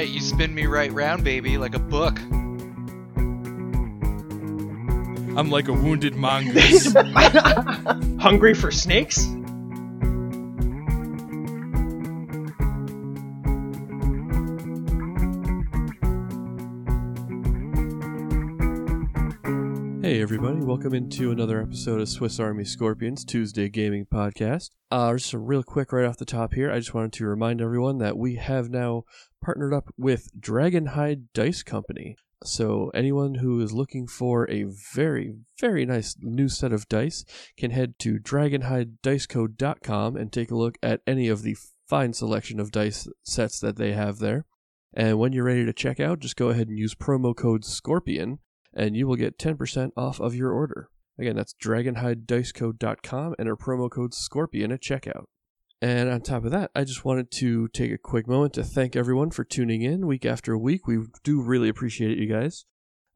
right, you spin me right round, baby, like a book. I'm like a wounded mongoose. Hungry for snakes? Welcome into another episode of Swiss Army Scorpions Tuesday Gaming Podcast. Uh, just real quick right off the top here, I just wanted to remind everyone that we have now partnered up with Dragonhide Dice Company. So anyone who is looking for a very, very nice new set of dice can head to dragonhidediceco.com and take a look at any of the fine selection of dice sets that they have there. And when you're ready to check out, just go ahead and use promo code SCORPION and you will get 10% off of your order. Again, that's dragonhidediceco.com. our promo code SCORPION at checkout. And on top of that, I just wanted to take a quick moment to thank everyone for tuning in week after week. We do really appreciate it, you guys.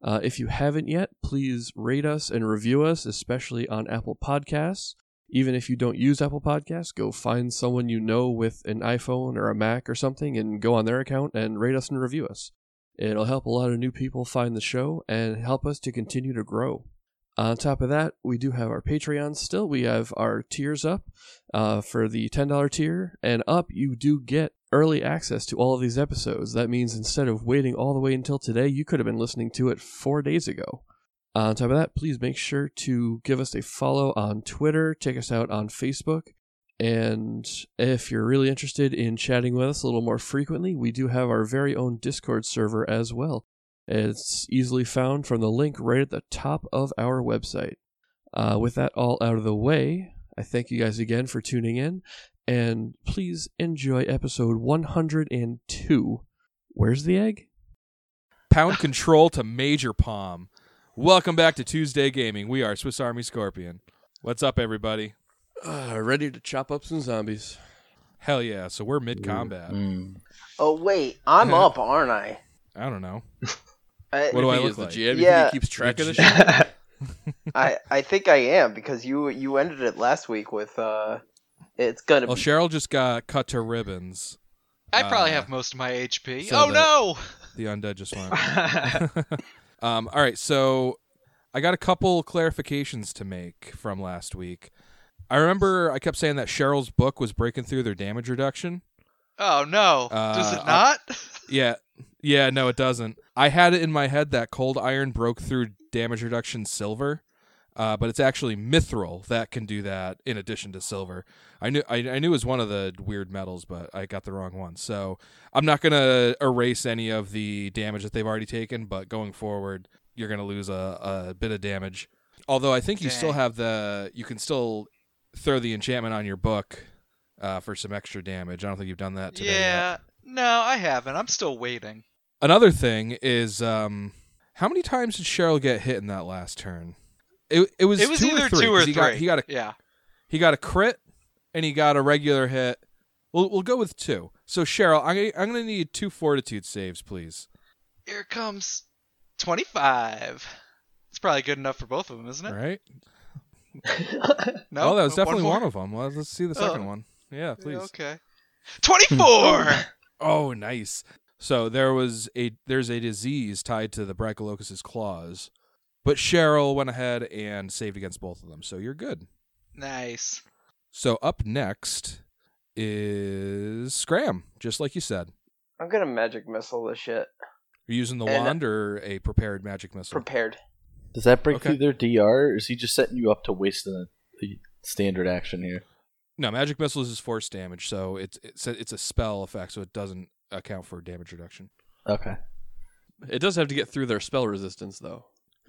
Uh, if you haven't yet, please rate us and review us, especially on Apple Podcasts. Even if you don't use Apple Podcasts, go find someone you know with an iPhone or a Mac or something and go on their account and rate us and review us. It'll help a lot of new people find the show and help us to continue to grow. On top of that, we do have our Patreon still. We have our tiers up uh, for the $10 tier, and up you do get early access to all of these episodes. That means instead of waiting all the way until today, you could have been listening to it four days ago. On top of that, please make sure to give us a follow on Twitter, check us out on Facebook, and if you're really interested in chatting with us a little more frequently, we do have our very own Discord server as well. It's easily found from the link right at the top of our website. Uh, with that all out of the way, I thank you guys again for tuning in, and please enjoy episode 102. Where's the egg? Pound control to Major Palm. Welcome back to Tuesday Gaming. We are Swiss Army Scorpion. What's up, everybody? Uh, ready to chop up some zombies. Hell yeah! So we're mid combat. Mm. Oh wait, I'm up, aren't I? I don't know. I, What do I look is the like? GM. Yeah. he keeps track of The this shit? I I think I am because you you ended it last week with uh, it's gonna Well, be Cheryl just got cut to ribbons. I probably Uh, have most of my HP. so oh the- no! The undead just went. um, all right, so I got a couple clarifications to make from last week. I remember I kept saying that Cheryl's book was breaking through their damage reduction. Oh no! Does Uh, it not? Yeah, yeah, no, it doesn't. I had it in my head that cold iron broke through damage reduction silver, uh, but it's actually mithril that can do that in addition to silver. I knew I, I knew it was one of the weird metals, but I got the wrong one. So I'm not gonna erase any of the damage that they've already taken, but going forward, you're gonna lose a, a bit of damage. Although I think you still have the you can still throw the enchantment on your book uh, for some extra damage. I don't think you've done that today. yet. yeah. No, I haven't. I'm still waiting. Another thing is, um, how many times did Cheryl get hit in that last turn? It it was It was two either or three. two or three. He got, he got a yeah. he got a crit and he got a regular hit. We'll we'll go with two. So Cheryl, I'm gonna, I'm gonna need two fortitude saves, please. Here comes twenty-five. It's probably good enough for both of them, isn't it? All right. No. oh, that was Uh, definitely more? one, of them. Well, let's see the second Oh. one. Yeah, please. Okay. Twenty-four. Oh, nice. So there was a there's a disease tied to the Brachylocus's claws, but Cheryl went ahead and saved against both of them. So you're good. nice. So up next is Scram, just like you said. I'm gonna magic missile this shit. You're using the And- wand or a prepared magic missile. Prepared. Does that break Okay. through their DR, or is he just setting you up to waste a, a standard action here? no, magic missiles is force damage, so it's it's a, it's a spell effect, so it doesn't account for damage reduction. Okay. It does have to get through their spell resistance, though.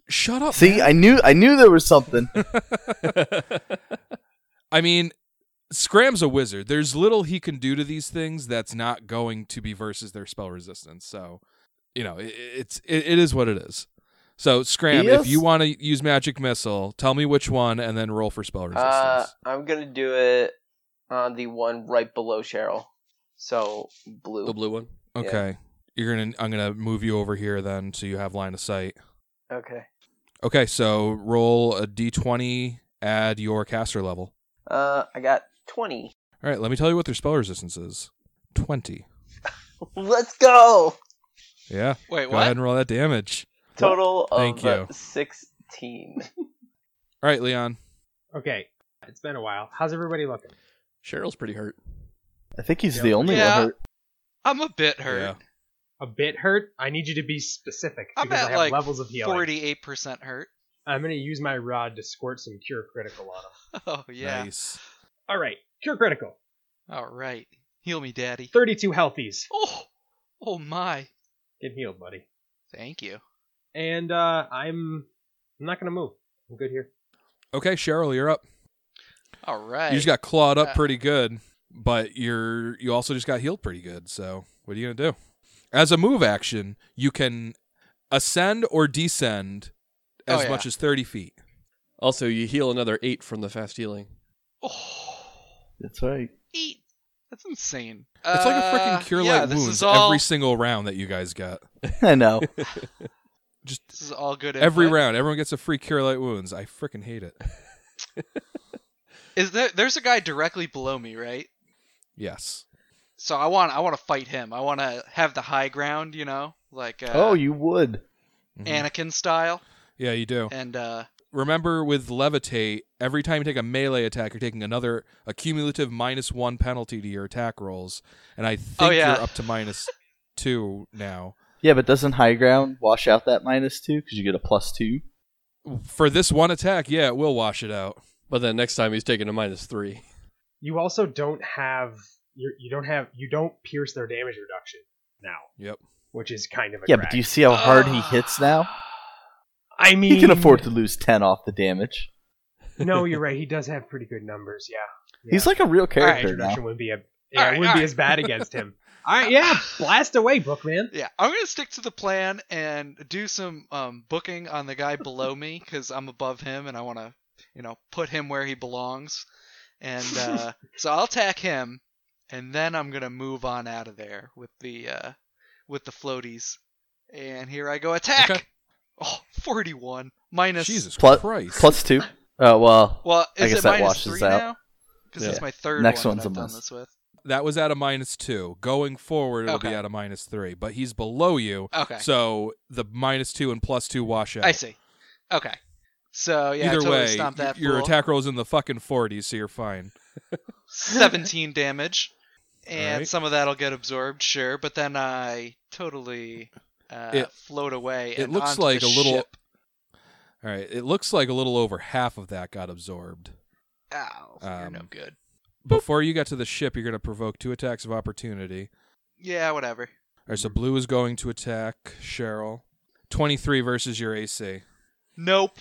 Shut up. See, I knew I knew there was something. I mean, Scram's a wizard. There's little he can do to these things that's not going to be versus their spell resistance. So, you know, it, it's it, it is what it is. So, Scram, He if you want to use magic missile, tell me which one, and then roll for spell resistance. Uh, I'm gonna do it on the one right below Cheryl. So blue. The blue one. okay, you're gonna. I'm gonna move you over here then, so you have line of sight. Okay. Okay, so roll a d20, add your caster level. Uh, I got twenty. All right, let me tell you what their spell resistance is. Twenty. Let's go. Yeah. Wait, Go what? ahead and roll that damage. Total of Thank you. 16. All right, Leon. Okay, it's been a while. How's everybody looking? Cheryl's pretty hurt. I think he's Yeah. the only Yeah. one hurt. I'm a bit hurt. Yeah. A bit hurt. I need you to be specific I'm because I at have like levels of healing. 48% hurt. I'm gonna use my rod to squirt some cure critical on him. Oh, yeah. Nice. All right, cure critical. All right. Heal me, daddy. 32 healthies. Oh, oh my. Get healed, buddy. Thank you. And uh, I'm I'm not gonna move. I'm good here. Okay, Cheryl, you're up. All right. You just got clawed up Uh, pretty good, but you're you also just got healed pretty good. So what are you gonna do? As a move action, you can ascend or descend Oh, as yeah. much as thirty feet. Also, you heal another eight from the fast healing. Oh, That's right. eight. That's insane. It's like a Uh, freaking cure yeah, light this wounds all, every single round that you guys got. I know. Just This is all good. every input. round, everyone gets a free cure light wounds. I freaking hate it. Is there? There's a guy directly below me, right? Yes. So I want. I want to fight him. I want to have the high ground. You know, like uh, oh, you would. Mhm. Anakin style. Yeah, you do. And uh, Remember with levitate, every time you take a melee attack, you're taking another a cumulative minus one penalty to your attack rolls, and I think Oh, yeah. you're up to minus two now. Yeah, but doesn't high ground wash out that minus two because you get a plus two? For this one attack, yeah, it will wash it out. But then next time he's taking a minus three. You also don't have you you don't have you don't pierce their damage reduction now, Yep. which is kind of a Yeah, drag. but do you see how hard he ah. hits now? I mean, He can afford to lose ten off the damage. no, you're right. He does have pretty good numbers. Yeah, yeah. He's like a real Damage character now. reduction wouldn't be a yeah, Alright, it wouldn't be alright. as bad against him. All right, yeah, blast away, Bookman. yeah, I'm gonna stick to the plan and do some um, booking on the guy below me because I'm above him and I want to, you know, put him where he belongs. And uh, so I'll attack him, and then I'm gonna move on out of there with the uh, with the floaties. And here I go, attack. Okay. Oh, 41 minus. Jesus Plus- Christ. Plus two. Oh well. Well, I guess it that minus washes three out. Because Yeah. it's my third Next one one's that a I've done this with. That was at a minus two. Going forward, it'll be at a minus three. But he's below you, Okay, so the minus two and plus two wash out. I see. Okay, so yeah, Either totally way, your attack roll's in the fucking 40s, so you're fine. 17 damage, and Alright. some of that'll get absorbed, sure, but then I totally uh, It- float away. it looks like a little- ship. All right, it looks like a little over half of that got absorbed. Ow, you're no Um, good. Before you get to the ship, you're going to provoke two attacks of opportunity. Yeah, whatever. All right, so blue is going to attack Cheryl. 23 versus your AC. Nope.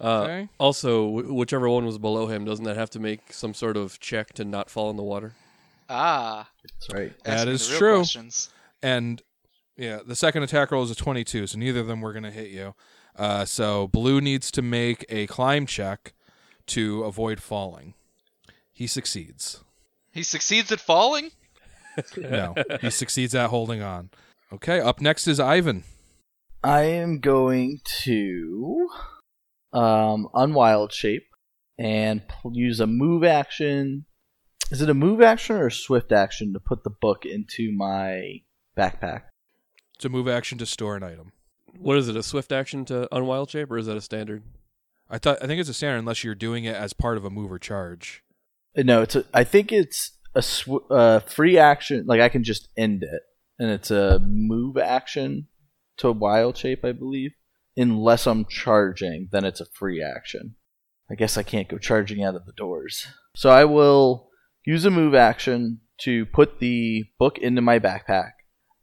Uh, Okay. Also, wh- whichever one was below him, doesn't that have to make some sort of check to not fall in the water? Ah, That's right. That asking is the real true. Questions. And yeah, the second attack roll is a 22, so neither of them were going to hit you. Uh, so blue needs to make a climb check to avoid falling. He succeeds. He succeeds at falling. No, he succeeds at holding on. Okay, up next is Ivan. I am going to um unwild shape and pl- use a move action. Is it a move action or a swift action to put the book into my backpack? It's a move action to store an item. What is it? A swift action to unwild shape, or is that a standard? I thought I think it's a standard unless you're doing it as part of a move or charge. No, it's a. I think it's a sw- uh, free action. Like I can just end it, and it's a move action to wild shape, I believe. Unless I'm charging, then it's a free action. I guess I can't go charging out of the doors. So I will use a move action to put the book into my backpack,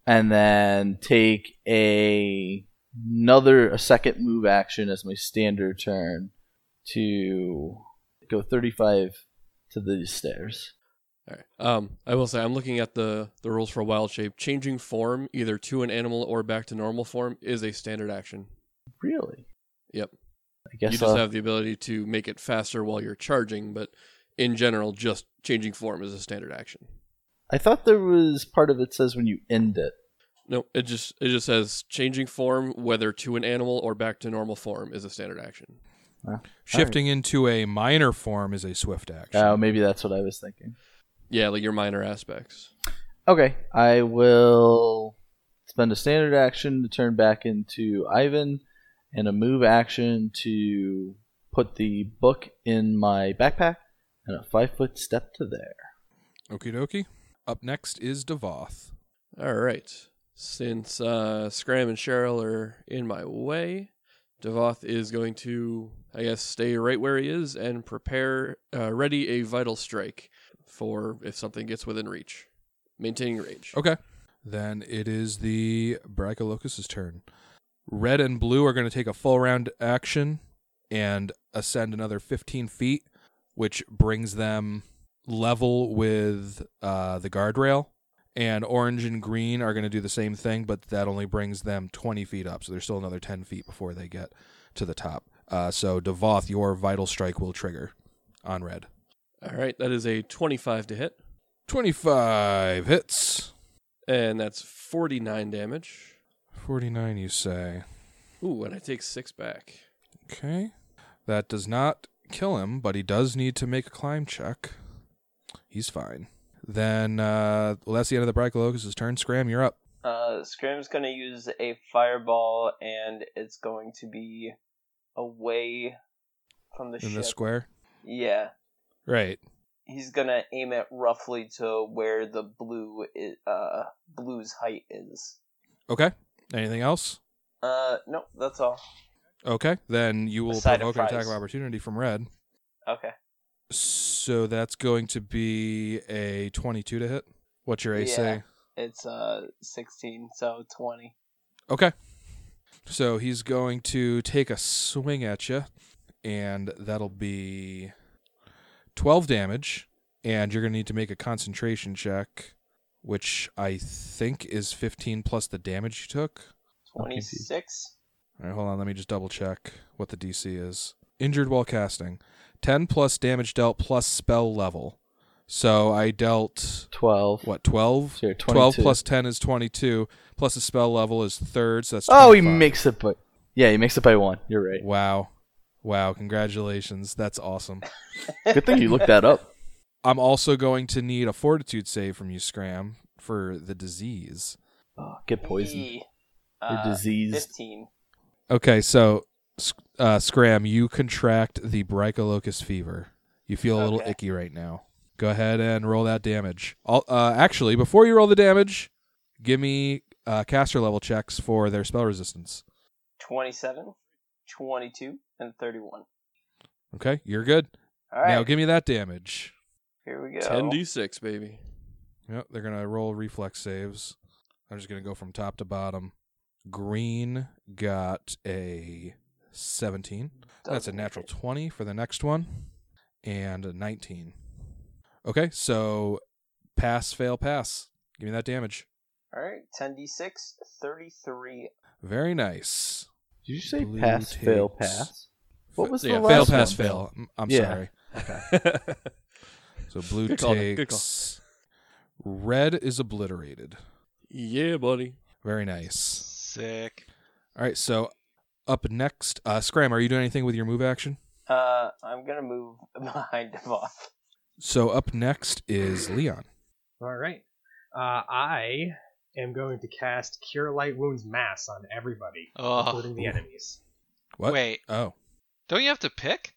and then take a another a second move action as my standard turn to go 35 to the stairs. All right. Um, I will say I'm looking at the the rules for wild shape. Changing form either to an animal or back to normal form is a standard action. Really? Yep. I guess you just I'll- have the ability to make it faster while you're charging, but in general, just changing form is a standard action. I thought there was part of it says when you end it. No, it just it just says changing form, whether to an animal or back to normal form, is a standard action. Shifting into a minor form is a swift action. Oh, maybe that's what I was thinking. Yeah, like your minor aspects. Okay, I will spend a standard action to turn back into Ivan, and a move action to put the book in my backpack, and a five foot step to there. Okie dokie. Up next is Devoth. All right. Since uh, Scram and Cheryl are in my way, Devoth is going to, I guess, stay right where he is and prepare, uh, ready a vital strike for if something gets within reach, maintaining range. Okay. Then it is the Brachylocus's turn. Red and blue are going to take a full round action and ascend another 15 feet, which brings them level with uh, the guardrail. And orange and green are going to do the same thing, but that only brings them 20 feet up. So there's still another 10 feet before they get to the top. Uh, so, Devoth, your vital strike will trigger on red. All right, that is a 25 to hit, 25 hits. and that's 49 damage. 49, you say. Ooh, and I take six back. Okay. That does not kill him, but he does need to make a climb check. He's fine. Then, uh, well, that's the end of the Brachylocus' turn. Scram, you're up. Uh, Scram's gonna use a fireball, and it's going to be away from the In ship. this square. Yeah, Right. he's gonna aim it roughly to where the blue i uh blue's height is. Okay. Anything else? Uh, no, that's all. Okay. Then you will A side of provoke an attack of opportunity from red. Okay. So that's going to be a 22 to hit. What's your AC? Yeah. It's uh sixteen, so twenty. Okay. So he's going to take a swing at you, and that'll be 12 damage. And you're going to need to make a concentration check, which I think is 15 plus the damage you took. Twenty six. All right, hold on. Let me just double check what the DC is. Injured while casting. 10 plus damage dealt plus spell level. So I dealt, 12. what, 12? So 12 plus 10 is 22, plus the spell level is third, so that's Oh, he 25. makes it by. Yeah, he makes it by one. You're right. Wow. Wow, congratulations. That's awesome. Good thing you looked that up. I'm also going to need a fortitude save from you, Scram, for the disease. Oh, get poisoned. E, Or uh, diseased. Fifteen. Okay, so uh, Scram, you contract the Brachylocus fever. You feel a little Okay. icky right now. Go ahead and roll that damage. I'll, uh, actually, before you roll the damage, give me uh, caster level checks for their spell resistance. 27, 22, and 31. Okay, you're good. All right, Now give me that damage. here we go. 10d6, baby. Yep, they're gonna roll reflex saves. I'm just gonna go from top to bottom. Green got a 17. That's a natural 20 for the next one, and a 19. Okay, so pass, fail, pass. Give me that damage. All right, 10d6, 33. Very nice. Did you say Blue pass, fail, pass? What was yeah, the fail, last pass, one? fail. I'm- I'm Yeah. sorry. So blue Good call, Good call. takes. Red is obliterated. yeah, buddy. Very nice. Sick. All right, so up next, uh, Scram, are you doing anything with your move action? Uh, I'm gonna move behind Devoth. So up next is Leon. All right. Uh, I am going to cast Cure Light Wounds Mass on everybody, Oh, including the enemies. What? wait. Oh, Don't you have to pick?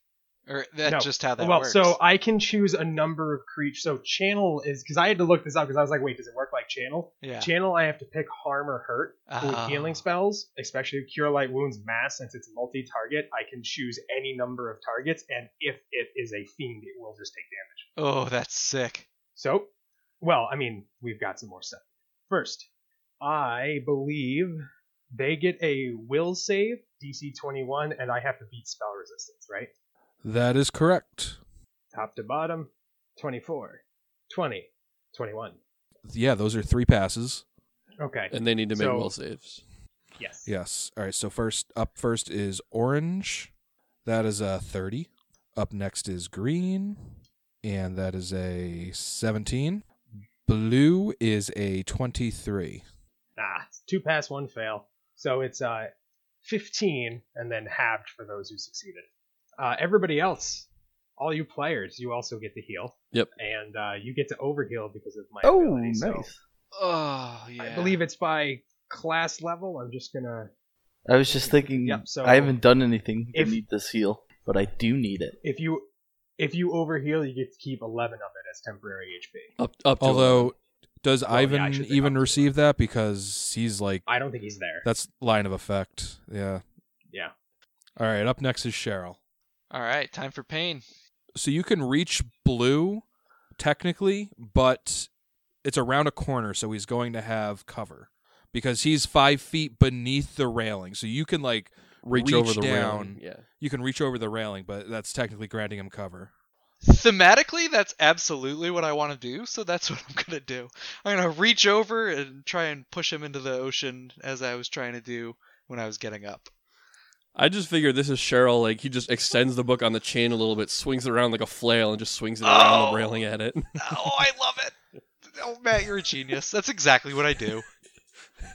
Or that's No. just how that works. well, works? so I can choose a number of creatures. So channel is because I had to look this up because I was like, wait, does it work like channel? yeah. Channel, I have to pick harm or hurt. With Oh. Ah. healing spells, especially Cure Light Wounds Mass, since it's multi-target, I can choose any number of targets, and if it is a fiend, it will just take damage. Oh, that's sick. So, well, I mean, we've got some more stuff. First, I believe they get a will save, DC 21, and I have to beat spell resistance, right? That is correct. Top to bottom, 24, 20, 21. Yeah, those are three passes. Okay. And they need to make So- will saves. Yes. Yes. All right. So first up first is orange. That is a thirty. Up next is green, and that is a seventeen. Blue is a twenty-three. Ah, two pass, one fail. So it's uh, 15 and then halved for those who succeeded. Uh, everybody else, all you players, you also get to heal. Yep. And uh, you get to overheal because of my Oh, ability. So nice. Oh, yeah. I believe it's by class level, I'm just gonna. I was just thinking. Yep, so- I haven't done anything to If- need this heal, but I do need it. If you if you overheal, you get to keep 11 of it as temporary HP. Up, up. To Although, does Well, Ivan should think even receive that because he's like I don't think he's there. that's line of effect? Yeah. Yeah. All right. Up next is Cheryl. All right, time for pain. So you can reach blue, technically, but it's around a corner, so he's going to have cover because he's five feet beneath the railing. So you can like reach, reach over the down. railing. Yeah. you can reach over the railing, but that's technically granting him cover. Thematically, that's absolutely what I want to do, so that's what I'm gonna do. I'm gonna reach over and try and push him into the ocean as I was trying to do when I was getting up. I just figured this is Cheryl. Like he just extends the book on the chain a little bit, swings it around like a flail, and just swings it around Oh. the railing at it. Oh, I love it. Oh, Matt, you're a genius. That's exactly what I do.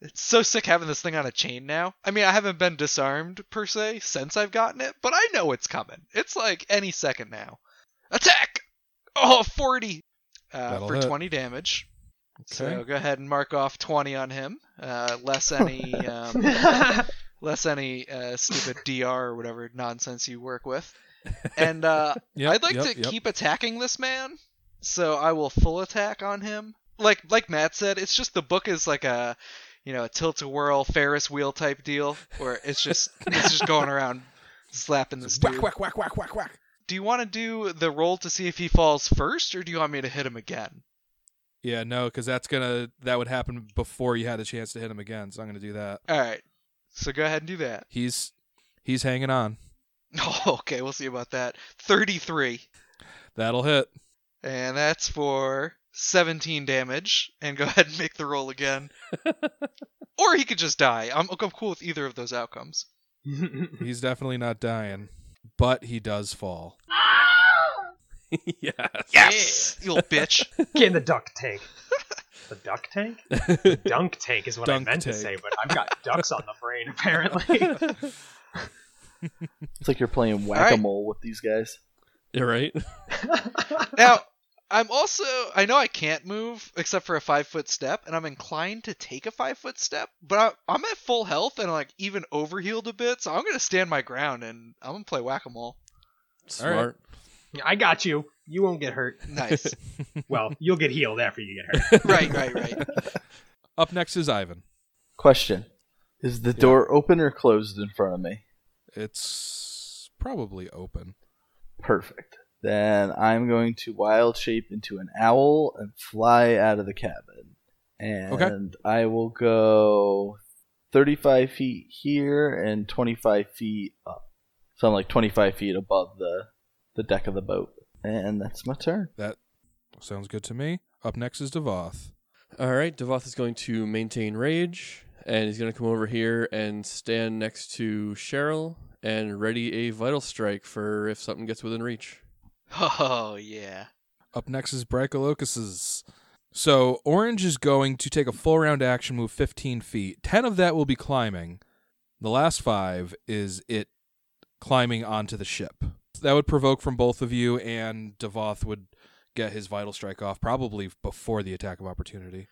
it's so sick having this thing on a chain now. I mean, I haven't been disarmed per se since I've gotten it, but I know it's coming. It's like any second now. Attack! Oh, 40 uh, for hit. 20 damage. Okay. So go ahead and mark off 20 on him. Uh, less any um, less any uh, stupid DR or whatever nonsense you work with. And uh, Yep, I'd like yep, to yep. keep attacking this man, so I will full attack on him. Like like Matt said, it's just the book is like a you know a tilt a whirl Ferris wheel type deal, where it's just it's just going around slapping this dude. whack, whack, whack, whack, whack. Do you want to do the roll to see if he falls first, or do you want me to hit him again? Yeah, no, because that's gonna that would happen before you had a chance to hit him again. So I'm gonna do that. All right, so go ahead and do that. He's he's hanging on. Oh, okay, we'll see about that. Thirty-three. That'll hit. And that's for 17 damage. And go ahead and make the roll again. or he could just die. I'm, I'm cool with either of those outcomes. He's definitely not dying, but he does fall. yes. Yes! You little bitch. Get in the duck tank. The duck tank? The dunk tank is what Dunk I meant tank. to say, but I've got ducks on the brain apparently. It's like you're playing whack a mole with these guys. You're right. Now, I'm also. I know I can't move except for a five foot step, and I'm inclined to take a five foot step, but I, I'm at full health and like even overhealed a bit, so I'm going to stand my ground and I'm going to play whack a mole. Smart. I got you. You won't get hurt. Nice. Well, you'll get healed after you get hurt. right, right, right. Up next is Ivan. Question: Is the door open or closed in front of me? It's probably open. Perfect. Then I'm going to wild shape into an owl and fly out of the cabin. And I will go 35 feet here and 25 feet up. So I'm like 25 feet above the, the deck of the boat. And that's my turn. That sounds good to me. Up next is Devoth. All right. Devoth is going to maintain rage, and he's going to come over here and stand next to Cheryl and ready a vital strike for if something gets within reach. Oh, yeah. Up next is Brachylocus's. So Orange is going to take a full round action move 15 feet. 10 of that will be climbing. The last five is it climbing onto the ship. That would provoke from both of you, and Devoth would get his vital strike off probably before the attack of opportunity.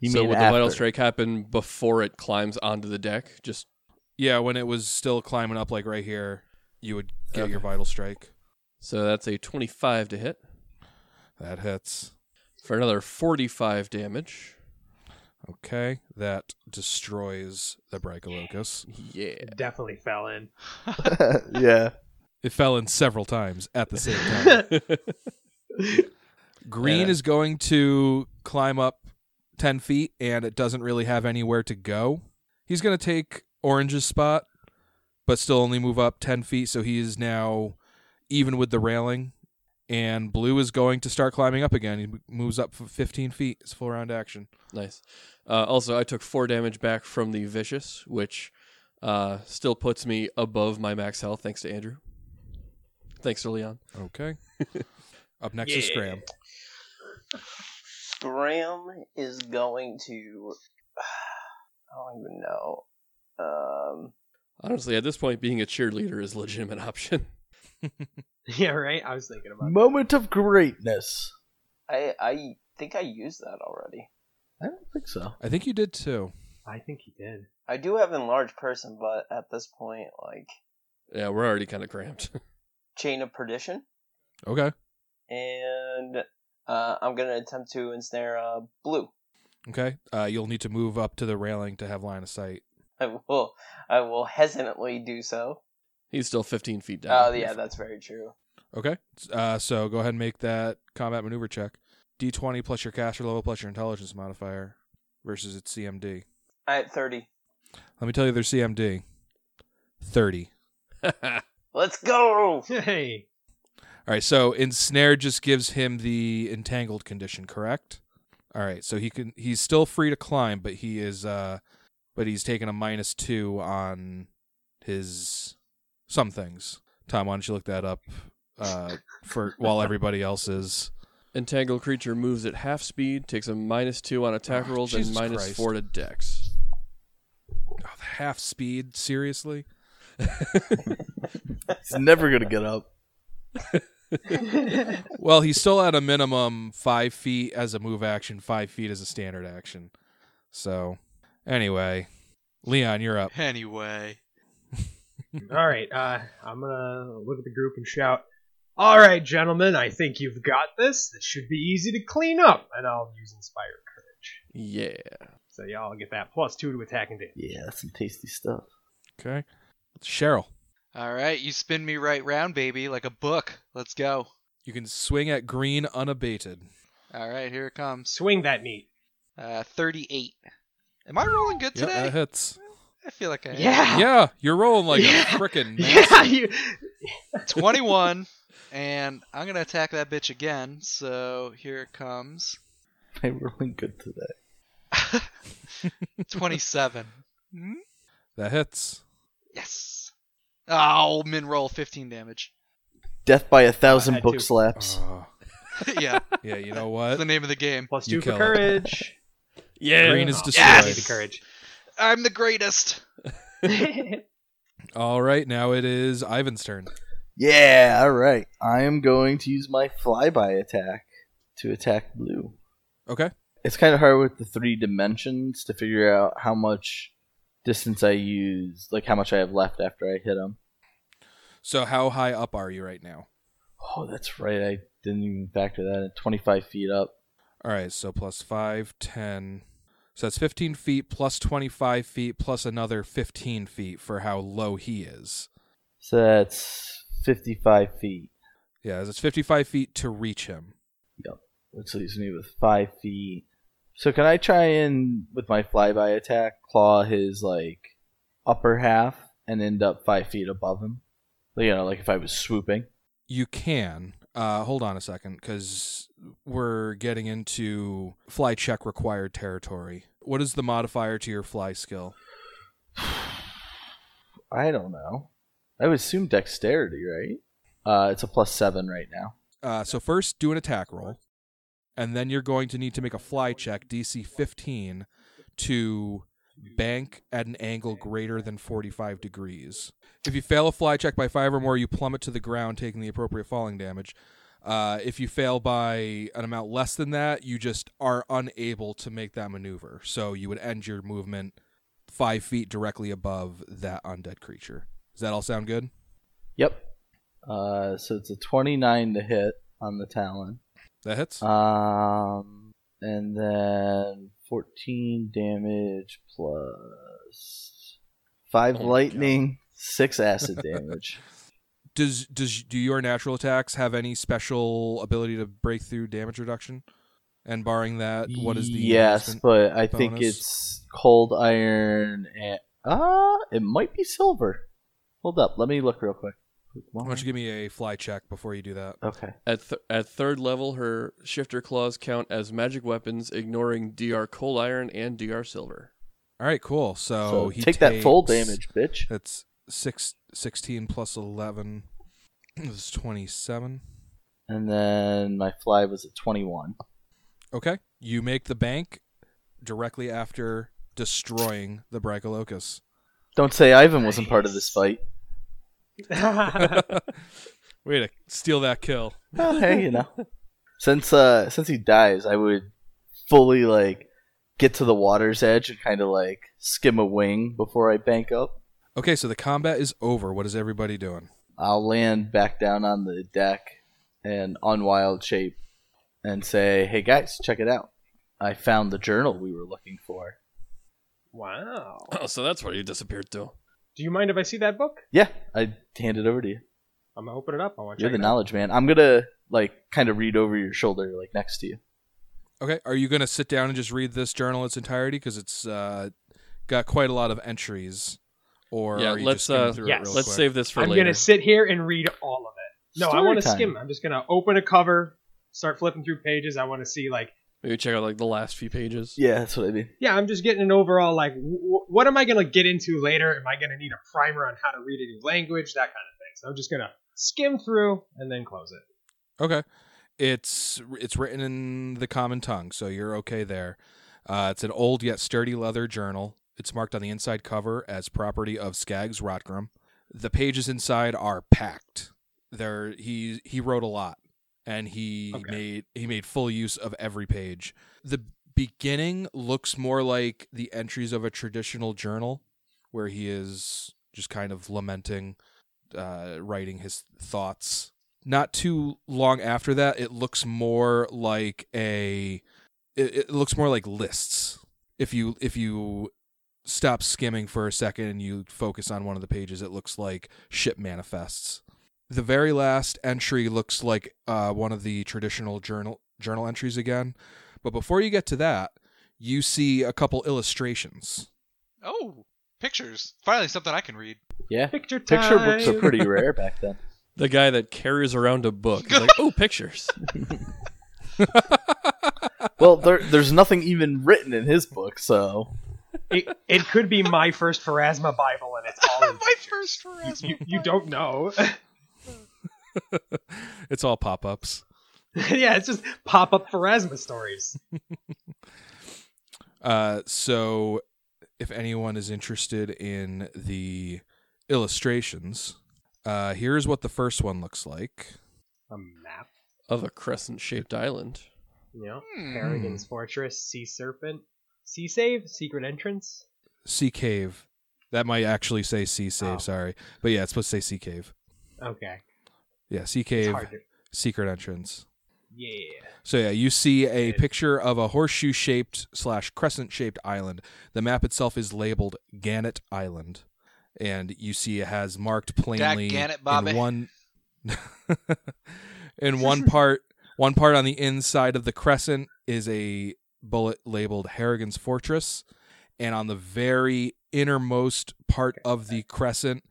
You so mean would the vital strike happen before it climbs onto the deck? Just Yeah, when it was still climbing up, like right here, you would get Okay. your vital strike. so that's a 25 to hit That hits. for another 45 damage. Okay, that destroys the Brachylocus. Yeah. Definitely fell in. yeah. It fell in several times at the same time. Green Yeah. is going to climb up 10 feet and it doesn't really have anywhere to go. He's going to take Orange's spot, but still only move up 10 feet, so he is now even with the railing. And Blue is going to start climbing up again. He moves up 15 feet. It's full round action. Nice. Uh, also, I took four damage back from the vicious, which uh, still puts me above my max health. Thanks to Andrew. Thanks to Leon. Okay. up next is Scram. Scram is going to. I don't even know. Um, Honestly, at this point, being a cheerleader is a legitimate option. Yeah, right. I was thinking about. Moment of greatness. I I think I used that already. I don't think so. I think you did too. I think he did. I do have enlarged person, but at this point, like Yeah, we're already kind of cramped. Chain of perdition, Okay. and uh, I'm gonna attempt to ensnare uh, blue. Okay. Uh, you'll need to move up to the railing to have line of sight. I will. I will hesitantly do so. He's still 15 feet down. Oh yeah, that's very true. Okay. Uh, so go ahead and make that combat maneuver check. D20 plus your caster level plus your intelligence modifier versus its CMD. I at thirty. Let me tell you their CMD. 30. Let's go. Hey. All right, so ensnare just gives him the entangled condition, correct? All right, so he can he's still free to climb, but he is uh but he's taking a minus 2 on his some things. Tom, why don't you look that up uh for while everybody else is Entangled creature moves at half speed, takes a minus two on attack Oh, rolls, Jesus and minus Christ. four to dex. oh, half speed, seriously? He's never gonna get up. Well, he's still at a minimum 5 feet as a move action, 5 feet as a standard action. So, anyway, Leon, you're up. Anyway. All right. Uh, I'm gonna look at the group and shout, "All right, gentlemen, I think you've got this. This should be easy to clean up." And I'll use Inspire Courage. Yeah. So y'all get that plus two to attack and damage. Yeah, that's some tasty stuff. Okay. Cheryl. All right, you spin me right round, baby, like a book. Let's go. You can swing at green unabated. All right, here it comes. Swing that meat. Uh, 38. Am I rolling good today? Yeah, today? that hits. I feel like I am. Yeah. Yeah, you're rolling like Yeah. a frickin' Yeah. You, 21, and I'm gonna attack that bitch again. So here it comes. I'm rolling good today. 27. Hmm? That hits. Yes. Oh, min roll 15 damage. Death by a thousand book to. slaps. Oh, yeah, yeah, you know that's what? the name of the game. plus You two for kill it. courage. Yeah. Green is destroyed. Yes! The courage. I'm the greatest. All right, now it is Ivan's turn. Yeah, all right. I am going to use my flyby attack to attack blue. Okay. It's kind of hard with the three dimensions to figure out how much distance I use, like how much I have left after I hit him. So how high up are you right now? Oh, that's right. I didn't even factor that in. 25 feet up. All right, so plus 5, 10. So that's 15 feet plus 25 feet plus another 15 feet for how low he is. So that's 55 feet, Yeah, it's 55 feet to reach him. Yep, which leaves me with 5 feet. So can I try and, with my flyby attack, claw his, like, upper half and end up 5 feet above him? You know, like if I was swooping. You can. Uh, hold on a second, because we're getting into fly check required territory. What is the modifier to your fly skill? I don't know. I would assume dexterity, right? Uh, it's a plus 7 right now. Uh, so first, do an attack roll, and then you're going to need to make a fly check, DC 15, to bank at an angle greater than 45 degrees. If you fail a fly check by five or more, you plummet to the ground, taking the appropriate falling damage. Uh, if you fail by an amount less than that, you just are unable to make that maneuver. So you would end your movement five feet directly above that undead creature. Does that all sound good? Yep. Uh, so it's a 29 to hit on the Talon. That hits. Um, and then 14 damage plus 5 Oh lightning, 6 acid damage. Does does do your natural attacks have any special ability to break through damage reduction? And barring that, what is the Yes, but I think it's cold iron and. Ah, it might be silver. Hold up. Let me look real quick. Why don't you give me a fly check before you do that? Okay. At, th- at third level, her shifter claws count as magic weapons, ignoring DR cold iron and DR silver. All right, cool. So, So he take that full damage, bitch. That's six, 16 plus eleven is twenty seven. And then my fly was at 21. Okay, you make the bank directly after destroying the Brachylocus. Don't say Ivan wasn't part of this fight. Way to steal that kill. Well, hey, you know. Since uh since he dies, I would fully like get to the water's edge and kind of like skim a wing before I bank up. Okay, so the combat is over. What is everybody doing? I'll land back down on the deck and on wild shape and say, "Hey guys, check it out! I found the journal we were looking for." Wow. Oh, so that's where you disappeared to. Do you mind if I see that book? Yeah, I hand it over to you. I'm gonna open it up. I want to You're the it out. knowledge man. I'm gonna like kind of read over your shoulder, like next to you. Okay, are you going to sit down and just read this journal in its entirety because it's uh, got quite a lot of entries? Or Yeah, are you let's, just uh, through yes. it real Let's quick? save this for I'm later. gonna sit here and read all of it. No, I want to skim. I'm just gonna open a cover, start flipping through pages. I want to see like, Maybe check out like the last few pages. Yeah, that's what I mean. yeah, I'm just getting an overall like, w- what am I gonna get into later? Am I gonna need a primer on how to read a new language? That kind of thing. So I'm just gonna skim through and then close it. Okay, it's it's written in the common tongue, so you're okay there. Uh, it's an old yet sturdy leather journal. It's marked on the inside cover as property of Skaggs Rotgrim. The pages inside are packed. There, he he wrote a lot, and he Okay. made he made full use of every page. The beginning looks more like the entries of a traditional journal, where he is just kind of lamenting, uh, writing his thoughts not too long after that it looks more like a it, it looks more like lists if you if you stop skimming for a second and you focus on one of the pages it looks like ship manifests the very last entry looks like uh, one of the traditional journal journal entries again but before you get to that you see a couple illustrations Oh, pictures. Finally, something I can read. Yeah, Picture time. picture books are pretty rare back then. The guy that carries around a book. He's like, oh, pictures. Well, there, there's nothing even written in his book, so It, it could be my first Pharasma Bible, and it's all in My pictures. first Pharasma You, you don't know. it's all pop-ups yeah, it's just pop up Pharasma stories. Uh, so, if anyone is interested in the illustrations, uh, here's what the first one looks like. A map. of a crescent shaped island. You know, Hmm. Harrigan's Fortress, Sea Serpent, Sea Save, Secret Entrance. Sea Cave. That might actually say Sea Save, Oh. sorry. But yeah, it's supposed to say Sea Cave. Okay, Yeah, Sea Cave, to. Secret Entrance. Yeah. So yeah, you see a Good. picture of a horseshoe shaped slash crescent shaped island. The map itself is labeled Gannet Island. And you see it has marked plainly Dagganit, Bobby. in one in one part one part on the inside of the crescent is a bullet labeled Harrigan's Fortress. And on the very innermost part of the crescent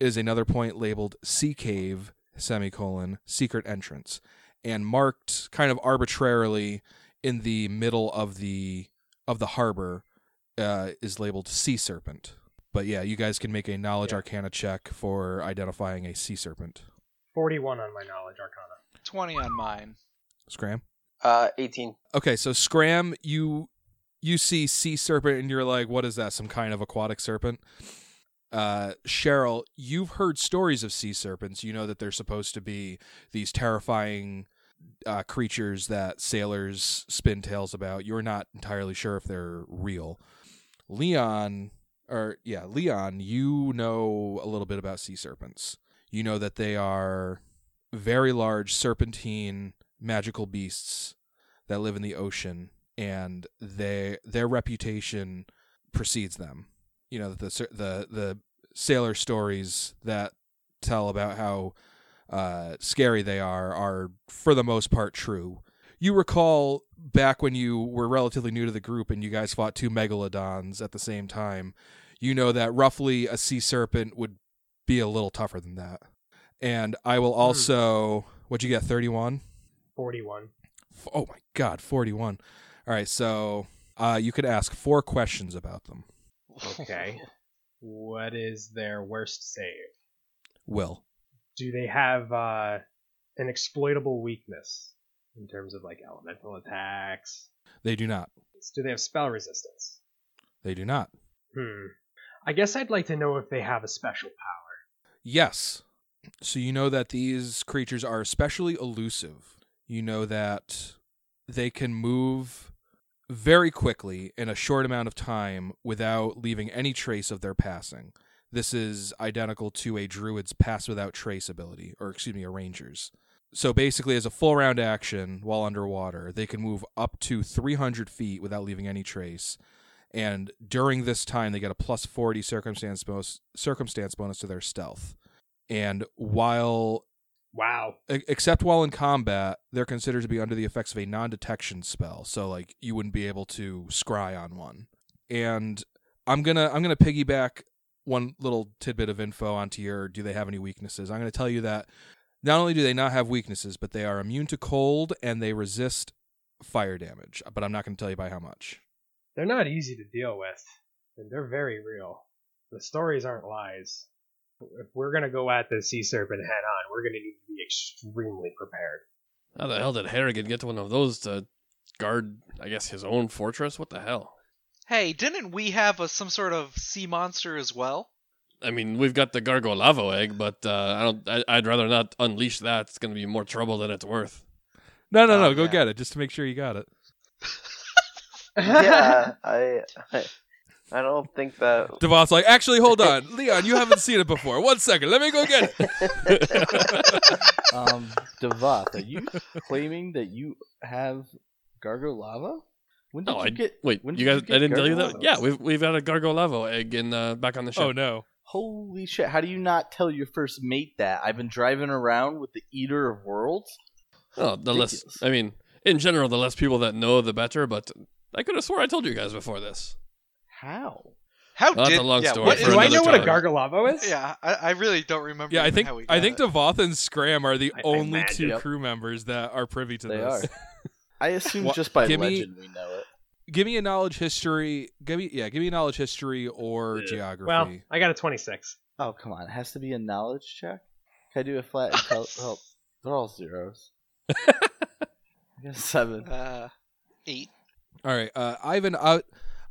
is another point labeled Sea Cave, semicolon, secret entrance and marked kind of arbitrarily in the middle of the of the harbor uh, is labeled sea serpent. But yeah, you guys can make a knowledge Yeah. arcana check for identifying a sea serpent. 41 on my knowledge arcana. 20 on mine. Scram. Uh, 18. Okay, so Scram, you you see sea serpent and you're like, what is that? Some kind of aquatic serpent? Uh, Cheryl, you've heard stories of sea serpents. You know that they're supposed to be these terrifying uh, creatures that sailors spin tales about. You're not entirely sure if they're real. Leon, or yeah, Leon, you know a little bit about sea serpents. You know that they are very large serpentine magical beasts that live in the ocean and they their reputation precedes them you know the the the sailor stories that tell about how uh, scary they are are for the most part true you recall back when you were relatively new to the group and you guys fought two megalodons at the same time you know that roughly a sea serpent would be a little tougher than that and i will also what'd you get 31 41. Oh my god, 41. All right, so uh, you could ask four questions about them. Okay. what is their worst save? Will. Do they have uh, an exploitable weakness in terms of like elemental attacks? They do not. Do they have spell resistance? They do not. Hmm. I guess I'd like to know if they have a special power. Yes. So you know that these creatures are especially elusive. You know that they can move very quickly in a short amount of time without leaving any trace of their passing. This is identical to a druid's pass without trace ability, or excuse me, a ranger's. So basically, as a full round action while underwater, they can move up to 300 feet without leaving any trace. And during this time, they get a plus 40 circumstance bonus, circumstance bonus to their stealth. And while Wow. except while in combat, they're considered to be under the effects of a non-detection spell. So like you wouldn't be able to scry on one. And I'm gonna I'm gonna piggyback one little tidbit of info onto your do they have any weaknesses? I'm gonna tell you that not only do they not have weaknesses, but they are immune to cold and they resist fire damage. But I'm not gonna tell you by how much. They're not easy to deal with, and they're very real. The stories aren't lies. If we're gonna go at the sea serpent head on, we're gonna need to be extremely prepared. How the hell did Harrigan get one of those to guard, I guess, his own fortress? What the hell? Hey, didn't we have a, some sort of sea monster as well? I mean, we've got the Gargolavo egg, but uh, I don't. I, I'd rather not unleash that. It's going to be more trouble than it's worth. No, no, no, Oh, go yeah. get it just to make sure you got it. yeah, I, I I don't think that. Devon's like, actually, hold on, Leon, you haven't seen it before. One second, let me go get it. Um, Devoth, are you claiming that you have Gargolavo? When did No, you I get? wait. when You did guys, get I didn't tell you that. Gargolavos? Yeah, we've we've had a Gargolavo egg in uh, back on the show. oh no. Holy shit! How do you not tell your first mate that? I've been driving around with the Eater of Worlds. Oh, the less. I mean, in general, the less people that know, the better. But I could have swore I told you guys before this. How? How Well, that's did a long yeah, story what Do I another know what a time. Gargolavo is? Yeah, I, I really don't remember. Yeah, I think how we I think it. Devoth and Scram are the I- I only imagine. two Yep. crew members that are privy to They this. are. I assume What- just by give me- legend we know it. give me a knowledge history. Give me yeah, give me a knowledge history or Yeah. geography. Well, I got a 26. Oh come on! It has to be a knowledge check. Can I do a flat? Intel- oh, they're all zeros. I got seven. Uh, eight. All right, uh, Ivan, I,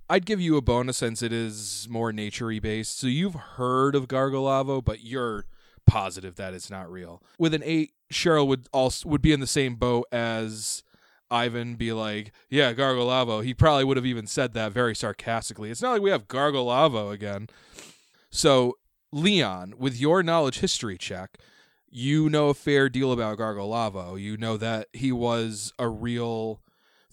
I'd give you a bonus since it is more naturey based. So you've heard of Gargolavo, but you're positive that it's not real. With an eight, Cheryl would also would be in the same boat as Ivan. Be like, yeah, Gargolavo. He probably would have even said that very sarcastically. It's not like we have Gargolavo again. So Leon, with your knowledge history check, you know a fair deal about Gargolavo. You know that he was a real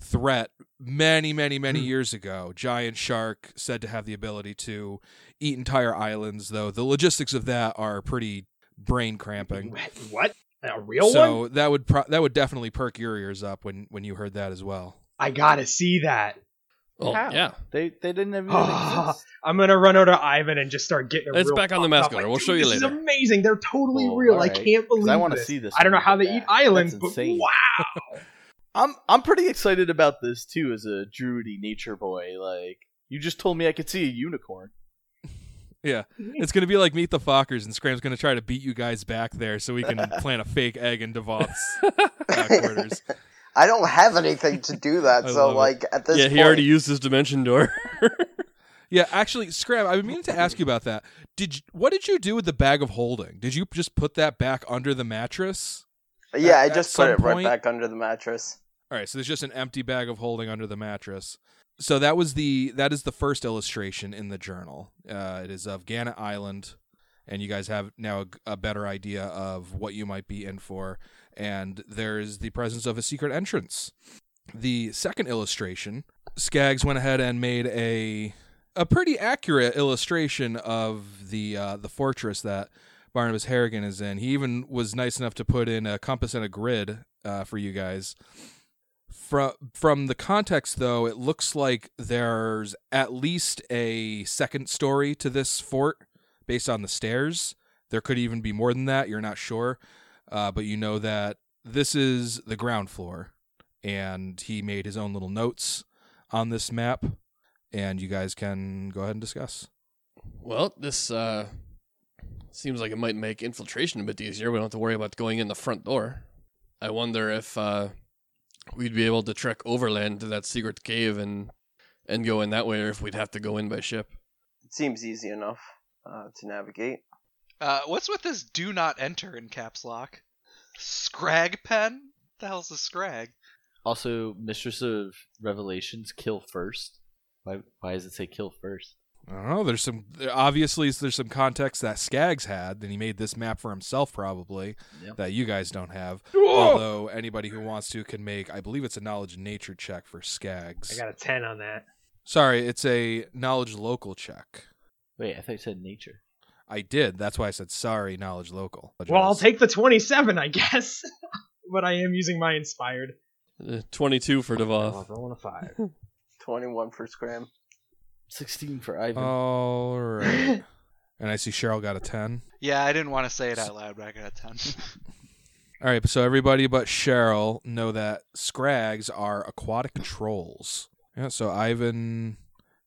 threat many, many, many years ago. Giant shark said to have the ability to eat entire islands, though the logistics of that are pretty brain cramping. What? A real So one? So that would pro- that would definitely perk your ears up when when you heard that as well. I gotta see that. Well, How? yeah. They they didn't even Ah. I'm gonna run over to Ivan and just start getting. It's real back on the pumped up. Like, We'll show you this later. is amazing. They're totally Well, real. I can't believe. I wanna see this I don't know how they back. eat islands, That's but insane. wow. I'm I'm pretty excited about this too as a druidy nature boy. Like you just told me I could see a unicorn. Yeah, it's gonna be like Meet the Fockers, and Scram's gonna try to beat you guys back there so we can plant a fake egg in Devoth's quarters. I don't have anything to do that, I so love it. like at this yeah, point, he already used his dimension door. Yeah, actually, Scram, I've been meaning to ask you about that. Did you, what did you do with the bag of holding? Did you just put that back under the mattress? yeah, I just put some it right back under the mattress. All right, so there's just an empty bag of holding under the mattress. So that was the that is the first illustration in the journal. Uh, it is of Gannett Island, and you guys have now a, a better idea of what you might be in for. And there's the presence of a secret entrance. The second illustration, Skaggs went ahead and made a a pretty accurate illustration of the uh, the fortress that Barnabas Harrigan is in. He even was nice enough to put in a compass and a grid uh, for you guys. From from the context, though, it looks like there's at least a second story to this fort based on the stairs. There could even be more than that. You're not sure, uh, but you know that this is the ground floor, and he made his own little notes on this map, and you guys can go ahead and discuss. well, this uh, seems like it might make infiltration a bit easier. We don't have to worry about going in the front door. I wonder if uh, we'd be able to trek overland to that secret cave and and go in that way, or if we'd have to go in by ship. It seems easy enough uh, to navigate. Uh, what's with this "do not enter" in caps lock? Scrag pen? the hell's a scrag? Also, Mistress of Revelations, kill first. Why? Why does it say kill first? I don't know. There's some obviously there's some context that Skaggs had, and he made this map for himself probably Yep. that you guys don't have. Although anybody who wants to can make, I believe it's a knowledge nature check for Skaggs. I got a ten on that. Sorry, it's a knowledge local check. Wait, I thought you said nature. I did. That's why I said sorry, knowledge local. Well, I'll take the twenty-seven, I guess. but I am using my inspired. Uh, 22 for Devoth. rolling a five. 21 for Scram. Sixteen for Ivan. All right. and I see Cheryl got a ten. Yeah, I didn't want to say it out loud, but I got a ten. All right, so everybody but Cheryl know that Scrags are aquatic trolls. Yeah, so Ivan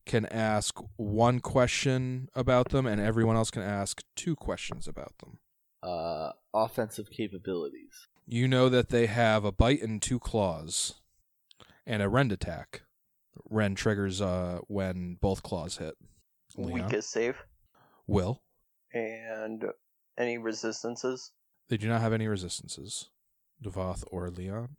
can ask one question about them, and everyone else can ask two questions about them. Uh, offensive capabilities. You know that they have a bite and two claws, and a rend attack. Rend triggers uh, when both claws hit. Leon? Weakest save. Will. And any resistances? They do not have any resistances. Devoth or Leon.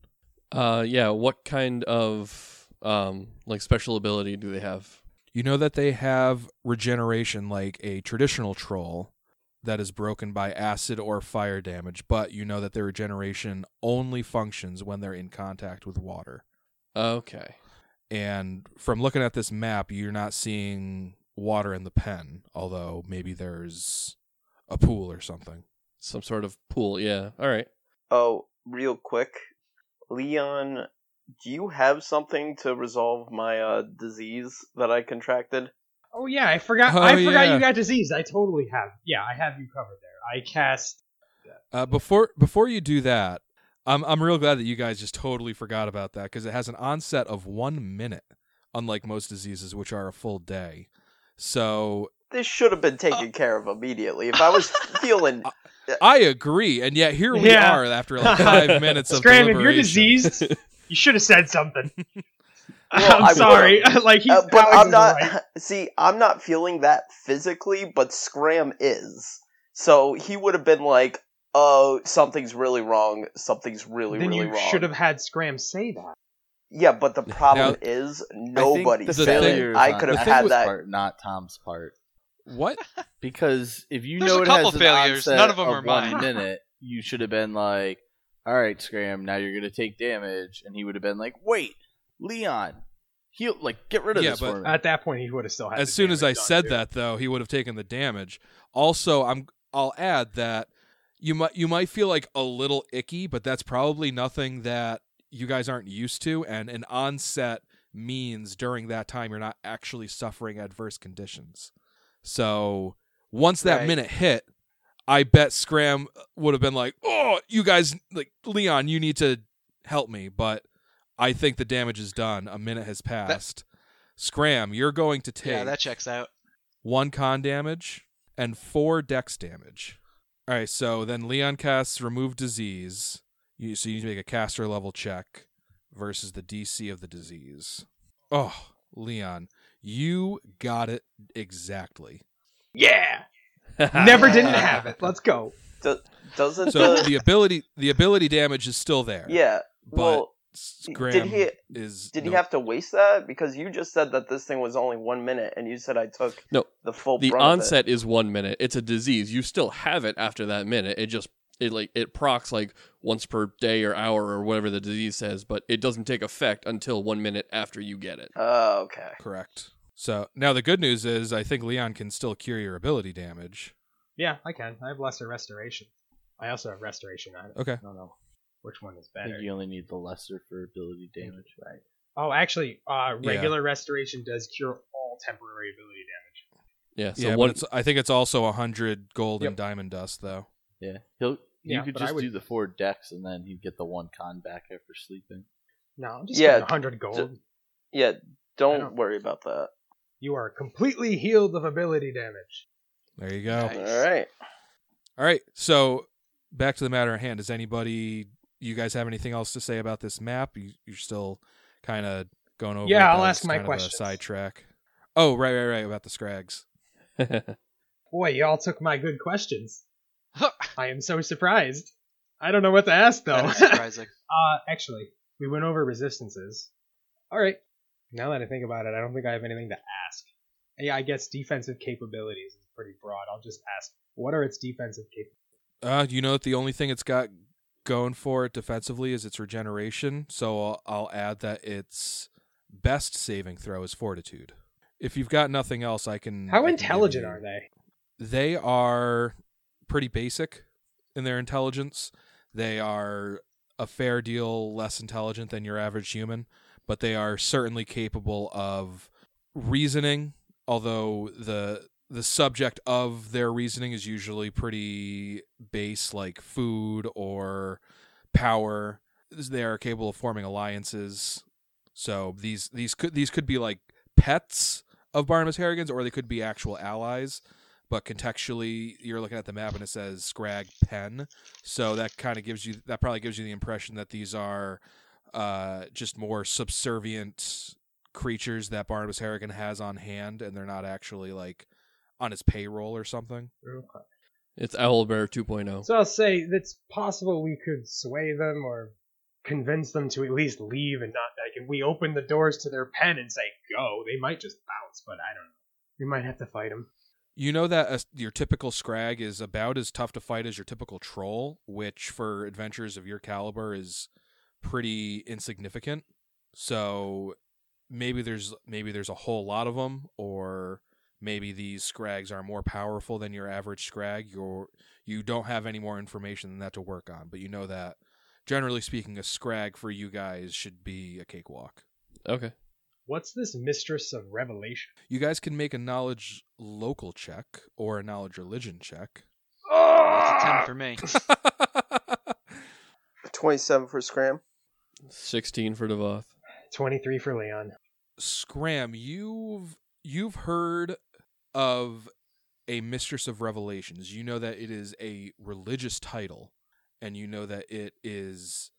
Uh, yeah. What kind of um like special ability do they have? You know that they have regeneration like a traditional troll that is broken by acid or fire damage, but you know that their regeneration only functions when they're in contact with water. Okay. And from looking at this map, you're not seeing water in the pen, although maybe there's a pool or something. Some sort of pool. Yeah. All right. Oh, real quick. Leon, do you have something to resolve my uh, disease that I contracted? Oh yeah, I forgot. Oh, I forgot yeah. you got disease. I totally have. Yeah, I have you covered there. I cast. Uh, before before you do that, I'm I'm real glad that you guys just totally forgot about that because it has an onset of one minute, unlike most diseases which are a full day. So This should have been taken care of immediately. If I was feeling. I agree, and yet here we Yeah. are after like five minutes of Scram, if you're diseased, you should have said something. Well, I I'm sorry. like he's Uh, but I'm not. right. See, I'm not feeling that physically, but Scram is. So he would have been like, "Oh, something's really wrong. Something's really, Then really you wrong." should have had Scram say that. Yeah, but the problem Now- is nobody the The said it. failure I could have had that. part, not Tom's part. What? Because if you There's know a it couple has an failures, onset none of them are one mine. minute, you should have been like, "All right, Scram, now you're gonna take damage," and he would have been like, "Wait, Leon, heal, like get rid of Yeah, this but- for me." At that point, he would have still had. As the soon as I damage done, said too. that, though, he would have taken the damage. Also, I'm I'll add that you might you might feel like a little icky, but that's probably nothing that you guys aren't used to, and an onset means during that time you're not actually suffering adverse conditions. So once that Right. minute hit, I bet Scram uh, would have been like, "Oh, you guys, like Leon, you need to help me." But I think the damage is done. A minute has passed. Scram, you're going to take yeah, that checks out. one con damage and four dex damage. All right, so then Leon casts remove disease. You, so you need to make a caster level check versus the DC of the disease. Oh, Leon, you got it exactly. Yeah, never didn't have it. Let's go. Do- doesn't So the, the ability the ability damage is still there. yeah? but Well, Scram did he is did he have to waste that? Because you just said that this thing was only one minute, and you said I took No, the full. the brunt of it. onset is one minute. It's a disease. You still have it after that minute. It just it like it procs like once per day or hour or whatever the disease says, but it doesn't take effect until one minute after you get it. Oh, okay. correct. So now the good news is I think Leon can still cure your ability damage. Yeah, I can. I have lesser restoration. I also have restoration on it. Okay. I don't know which one is I better. think you only need the lesser for ability damage. Right. Oh, actually, uh, Yeah. regular restoration does cure all temporary ability damage. Yeah. So yeah, one it's, I think it's also a hundred gold Yep. and diamond dust though. Yeah, he'll. You Yeah, could just would- do the four dex, and then he'd get the one con back after sleeping. No, I'm just Yeah, yeah, 100 gold. Yeah, don't, don't- worry about that. You are completely healed of ability damage. There you go. Nice. All right. All right. So back to the matter at hand. Does anybody, you guys have anything else to say about this map? You, you're still kind of going over. Yeah, it, I'll ask my kind of sidetrack. Oh, right, right, right. About the Scrags. Boy, y'all took my good questions. I am so surprised. I don't know what to ask though. surprising. uh, actually, We went over resistances. All right. Now that I think about it, I don't think I have anything to ask. Yeah, I guess defensive capabilities is pretty broad. I'll just ask, what are its defensive capabilities? Uh, you know that the only thing it's got going for it defensively is its regeneration. So I'll, I'll add that its best saving throw is fortitude. If you've got nothing else, I can. I How can intelligent are they? They are pretty basic in their intelligence. They are a fair deal less intelligent than your average human, but they are certainly capable of reasoning. Although the the subject of their reasoning is usually pretty base, like food or power. They are capable of forming alliances. So these these could these could be like pets of Barnabas Harrigan's, or they could be actual allies. But contextually, you're looking at the map and it says Scrag Pen, so that kind of gives you that probably gives you the impression that these are uh, just more subservient creatures that Barnabas Harrigan has on hand, and they're not actually like on his payroll or something. Okay. It's Owlbear 2.0. So I'll say it's possible we could sway them or convince them to at least leave and not like if we open the doors to their pen and say go, they might just bounce. But I don't know. We might have to fight them. You know that uh, your typical Scrag is about as tough to fight as your typical Troll, which for adventures of your caliber is pretty insignificant. So maybe there's maybe there's a whole lot of them, or maybe these Scrags are more powerful than your average Scrag. You're you don't have any more information than that to work on, but you know that generally speaking, a Scrag for you guys should be a cakewalk. Okay. What's this mistress of revelation? You guys can make a knowledge local check or a knowledge religion check. That's a ten ah! for me. 27 for Scram. 16 for Devoth. Twenty-three for Leon. Scram, you've you've heard of a mistress of revelations. You know that it is a religious title, and you know that it is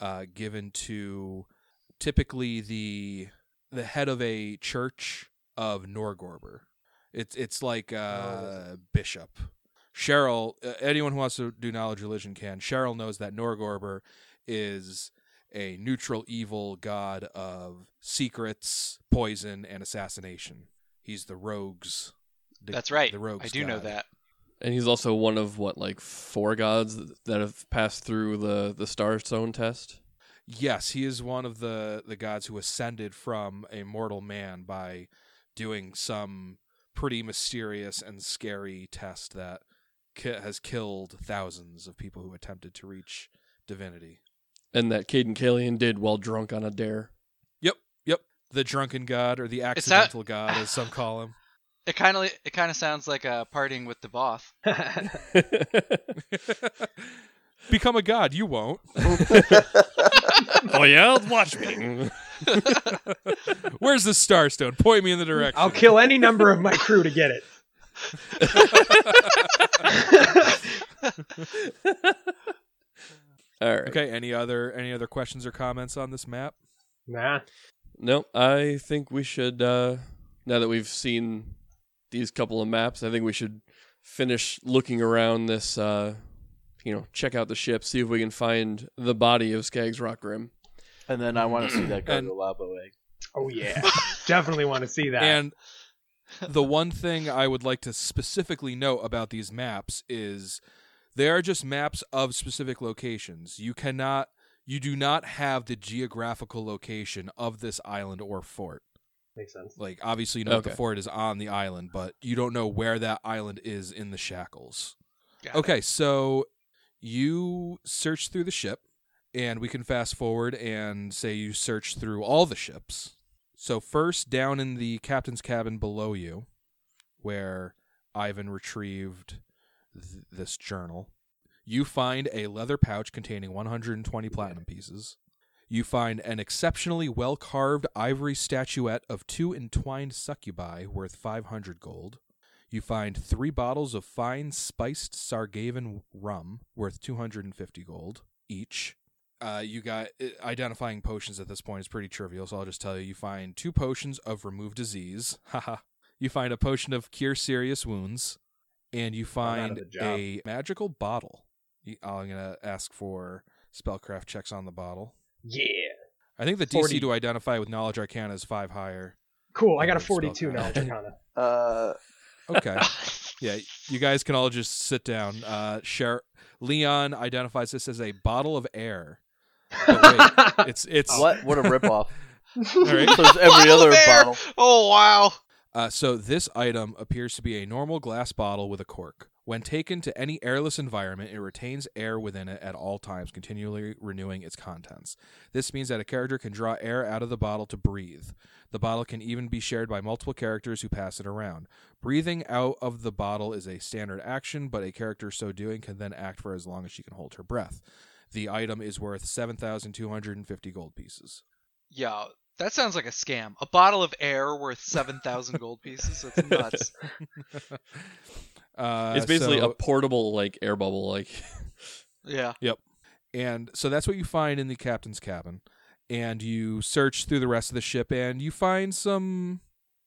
uh, given to typically the the head of a church of Norgorber. It's it's like uh, bishop. Cheryl, uh, anyone who wants to do knowledge religion can. Cheryl knows that Norgorber is a neutral evil god of secrets, poison, and assassination. He's the rogues. The- That's right. The rogues. I do know that. And he's also one of what, like four gods that have passed through the the Starstone test. Yes, he is one of the the gods who ascended from a mortal man by doing some pretty mysterious and scary test that ki- has killed thousands of people who attempted to reach divinity. And that Cayden Cailean did while drunk on a dare. Yep, yep. The drunken god or the It's that- accidental god, as some call him. It kind of it kind of sounds like a partying with Devoth. Become a god, you won't. oh yeah, watch me. Where's the starstone? Point me in the direction. I'll kill any number of my crew to get it. All right. Okay, any other any other questions or comments on this map? Nah. No, I think we should. uh Now that we've seen these couple of maps, I think we should finish looking around this. uh You know, check out the ship, see if we can find the body of Skaggs Rock Rim. And then I want to see that And- Gargolavo egg. Oh yeah. Definitely want to see that. And the one thing I would like to specifically note about these maps is they are just maps of specific locations. You cannot you do not have the geographical location of this island or fort. Makes sense. Like obviously you know that the Okay. fort is on the island, but you don't know where that island is in the shackles. Got it. Okay, so you search through the ship, and we can fast forward and say you search through all the ships. So, first, down in the captain's cabin below you, where Ivan retrieved th- this journal, you find a leather pouch containing 120 platinum pieces. You find an exceptionally well carved ivory statuette of two entwined succubi worth 500 gold. You find three bottles of fine spiced Sargavan rum worth 250 gold each. Uh, you got uh, identifying potions at this point is pretty trivial, so I'll just tell you. You find two potions of remove disease. Haha. you find a potion of cure serious wounds, and you find a magical bottle. I'm gonna ask for spellcraft checks on the bottle. Yeah. I think the DC to identify with knowledge arcana is five higher. Cool. I got a 42 card. knowledge arcana. Uh, Okay. yeah, you guys can all just sit down. Uh, share. Leon identifies this as a bottle of air. Wait, it's it's What? What a ripoff. all right. so it's every Bottle other air! bottle. Oh wow. Uh, so this item appears to be a normal glass bottle with a cork. When taken to any airless environment, it retains air within it at all times, continually renewing its contents. This means that a character can draw air out of the bottle to breathe. The bottle can even be shared by multiple characters who pass it around. Breathing out of the bottle is a standard action, but a character so doing can then act for as long as she can hold her breath. The item is worth 7,250 gold pieces. Yeah, that sounds like a scam. A bottle of air worth seven thousand gold pieces. That's nuts. uh, it's basically so- a portable like air bubble. Like Yeah. Yep. And so that's what you find in the captain's cabin. And you search through the rest of the ship and you find some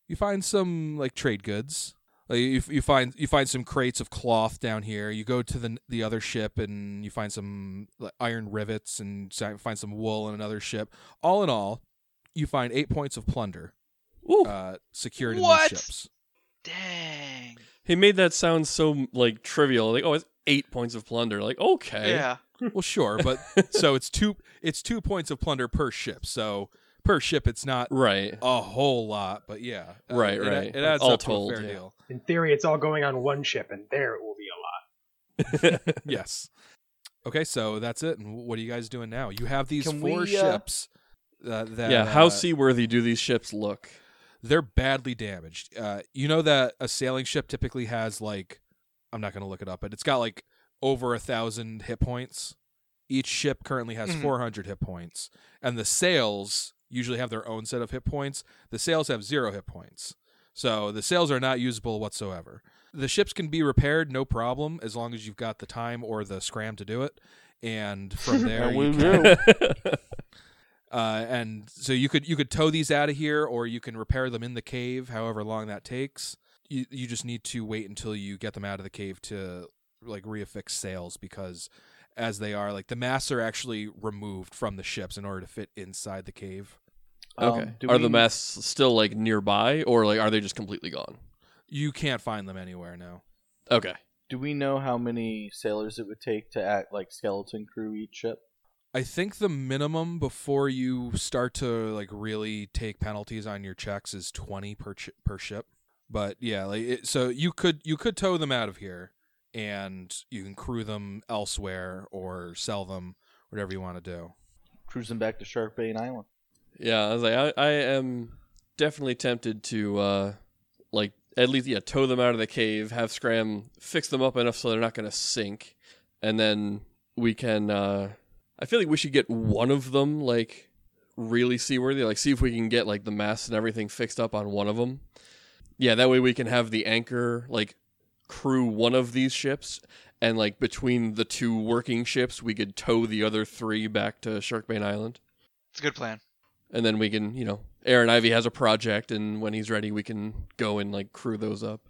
you find some like trade goods. Like you, you find you find some crates of cloth down here. You go to the the other ship and you find some like, iron rivets and find some wool in another ship. All in all, you find 8 points of plunder Ooh. uh, secured in these ships. Dang. He made that sound so like trivial. Like oh, it's eight points of plunder. Like okay, Yeah. Well, sure, but so it's two it's 2 points of plunder per ship. So per ship it's not right. a whole lot, but yeah, uh, Right, it, right. It adds All up told, to a fair yeah. deal. In theory, it's all going on one ship, and there it will be a lot. Yes. Okay, so that's it. And what are you guys doing now? You have these Can four we, uh, ships. Uh, that, yeah, how uh, seaworthy do these ships look? They're badly damaged. Uh, you know that a sailing ship typically has like, I'm not going to look it up, but it's got like over a thousand hit points. Each ship currently has Mhm. 400 hit points, and the sails usually have their own set of hit points. The sails have zero hit points, so the sails are not usable whatsoever. The ships can be repaired, no problem, as long as you've got the time or the scram to do it. And from there, we can. uh, and so you could you could tow these out of here, or you can repair them in the cave, however long that takes. You you just need to wait until you get them out of the cave to like reaffix sails because as they are like the masts are actually removed from the ships in order to fit inside the cave. okay, Um, do are the we- masts still like nearby, or like are they just completely gone? You can't find them anywhere now. Okay, Do we know how many sailors it would take to act like skeleton crew each ship? I think the minimum before you start to like really take penalties on your checks is 20 per ch- per ship. But yeah, like it, so you could you could tow them out of here and you can crew them elsewhere or sell them whatever you want to do. Cruising back to Sharkbait Island. yeah, I was like, I, I am definitely tempted to uh, like at least yeah tow them out of the cave, have Scram fix them up enough so they're not going to sink, and then we can. Uh, I feel like we should get one of them like really seaworthy, like see if we can get like the masts and everything fixed up on one of them. Yeah, that way we can have the anchor like crew one of these ships, and like between the two working ships, we could tow the other three back to Sharkbait Island It's a good plan. and then we can, you know, Aaron Ivy has a project, and when he's ready, we can go and like crew those up.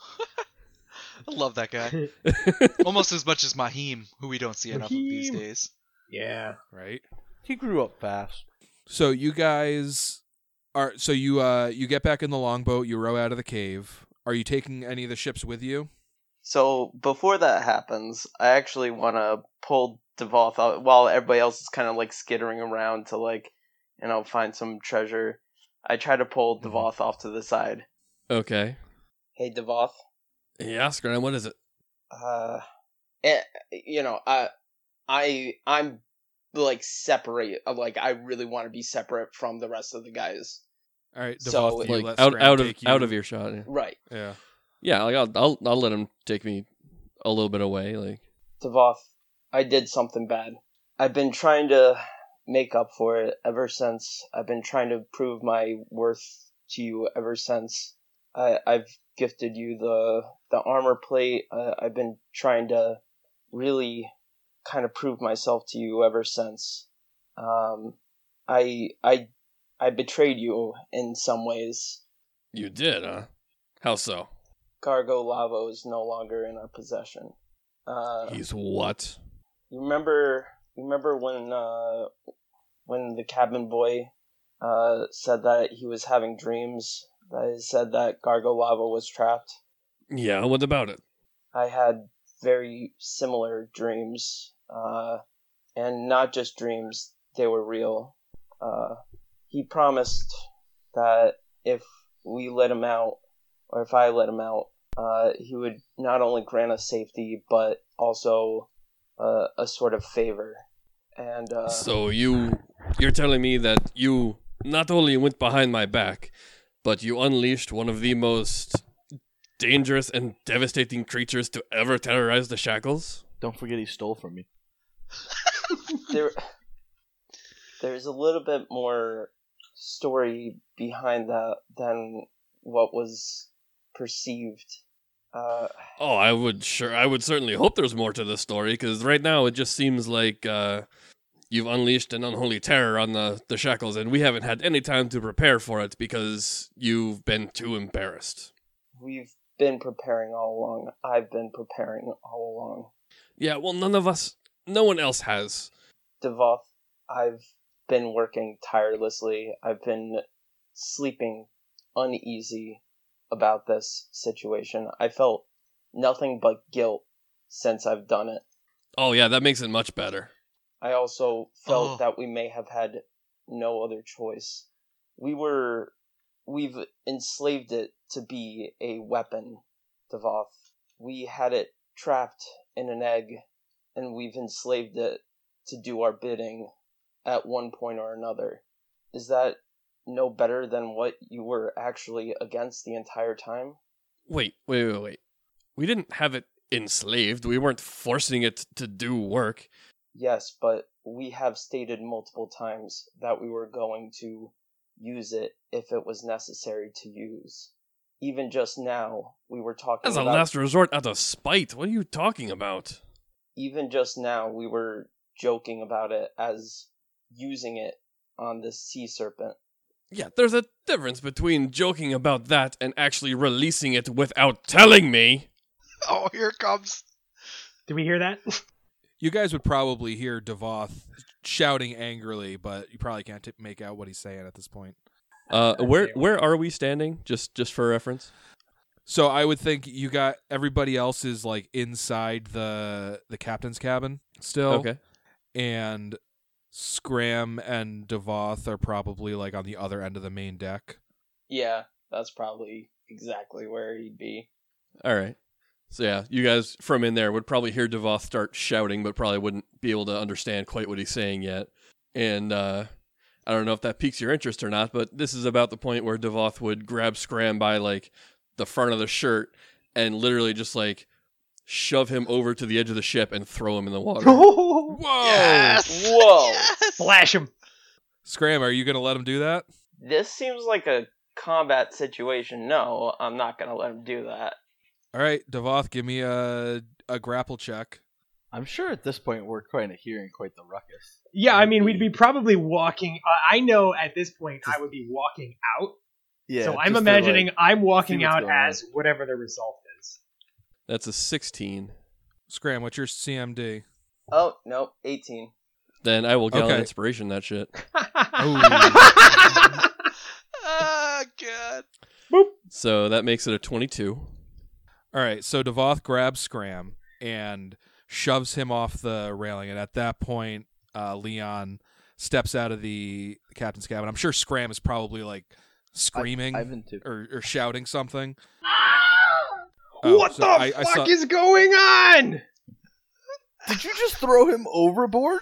I love that guy. Almost as much as Mahim, who we don't see enough of these days. Yeah. Right? He grew up fast. So you guys are so you uh you get back in the longboat, you row out of the cave. Are you taking any of the ships with you? So before that happens, I actually want to pull Devoth out while everybody else is kind of like skittering around to like, you know, find some treasure. I try to pull Mhm. Devoth off to the side. Okay. Hey, Devoth. Yeah, Scram, what is it? Uh, it, you know, I, I, I'm like separate. Like I really want to be separate from the rest of the guys. All right, So, Devoth, you Like let out out of you- out of earshot. Yeah, Right, Yeah. yeah like I'll, I'll I'll let him take me a little bit away. Like Devoth. I did something bad. I've been trying to make up for it ever since. I've been trying to prove my worth to you ever since. I, I've gifted you the the armor plate. Uh, I've been trying to really kind of proved myself to you ever since. Um, I I I betrayed you in some ways. you did, huh? How so? Gargolavo is no longer in our possession. Uh, He's what? You remember? You remember when uh, when the cabin boy uh, said that he was having dreams that he said that Gargolavo was trapped. Yeah, what about it? I had very similar dreams, uh, and not just dreams, they were real. Uh, he promised that if we let him out, or if I let him out, uh, he would not only grant us safety, but also uh, a sort of favor. And uh, So you you're telling me that you not only went behind my back, but you unleashed one of the most dangerous and devastating creatures to ever terrorize the shackles? Don't forget he stole from me. There, there's a little bit more story behind that than what was perceived. Uh, Oh, I would sure I would certainly hope there's more to the story because right now it just seems like uh, you've unleashed an unholy terror on the the shackles, and we haven't had any time to prepare for it because you've been too embarrassed. we've been preparing all along. I've been preparing all along. Yeah, well, none of us, no one else has. Devoth, I've been working tirelessly. I've been sleeping uneasy about this situation. I felt nothing but guilt since I've done it. Oh yeah, that makes it much better. I also felt Oh. that we may have had no other choice. We were we've enslaved it to be a weapon, Devoth. We had it trapped in an egg and we've enslaved it to do our bidding at one point or another. Is that no better than what you were actually against the entire time? Wait, wait, wait, wait. We didn't have it enslaved. We weren't forcing it to do work. Yes, but we have stated multiple times that we were going to use it if it was necessary to use. Even just now, we were talking As a about. last resort, out of spite. What are you talking about? Even just now, we were joking about it as using it on the sea serpent. Yeah, there's a difference between joking about that and actually releasing it without telling me. Oh, here it comes. Did we hear that? You guys would probably hear Devoth shouting angrily, but you probably can't t- make out what he's saying at this point. Uh, where where are we standing? Just just for reference. So I would think you got everybody else is like inside the the captain's cabin still. Okay. And Scram and Devoth are probably like on the other end of the main deck. Yeah, that's probably exactly where he'd be. All right. So yeah, you guys from in there would probably hear Devoth start shouting, but probably wouldn't be able to understand quite what he's saying yet. And uh, I don't know if that piques your interest or not, but this is about the point where Devoth would grab Scram by like the front of the shirt and literally just like shove him over to the edge of the ship and throw him in the water. Whoa! Yes! Whoa. Yes! Flash him. Scram, are you gonna let him do that? This seems like a combat situation. No, I'm not gonna let him do that. All right, Devoth, give me a a grapple check. I'm sure at this point we're kind of hearing quite the ruckus. Yeah, I mean, we'd be probably walking. Uh, I know at this point I would be walking out. Yeah. so I'm imagining like- I'm walking out going on. as whatever the result is. That's a 16. Scram, what's your CMD? Oh, no, 18. Then I will get on Okay. inspiration that shit. Ah, God. So that makes it a 22. All right, so Devoth grabs Scram and shoves him off the railing, and at that point, uh, Leon steps out of the captain's cabin. I'm sure Scram is probably like screaming Ivan too. or, or shouting something. Oh, what so the I- I fuck saw- is going on? Did you just throw him overboard?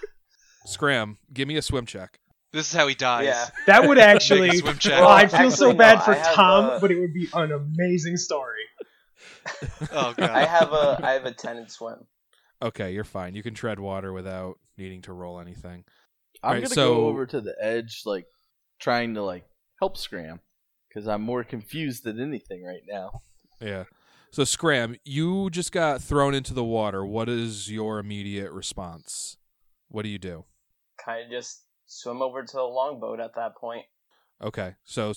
Scram, give me a swim check. This is how he dies. Yeah. That would actually. A swim check. Oh, I'd feel so bad no, for Tom, uh, but it would be an amazing story. Oh god. I have a I have a 10 in swim. Okay, you're fine. You can tread water without needing to roll anything. I'm Alright, gonna so- go over to the edge, like trying to like help Scram, because I'm more confused than anything right now. Yeah. So Scram, you just got thrown into the water. What is your immediate response? What do you do? Kind of just swim over to the longboat at that point. Okay. So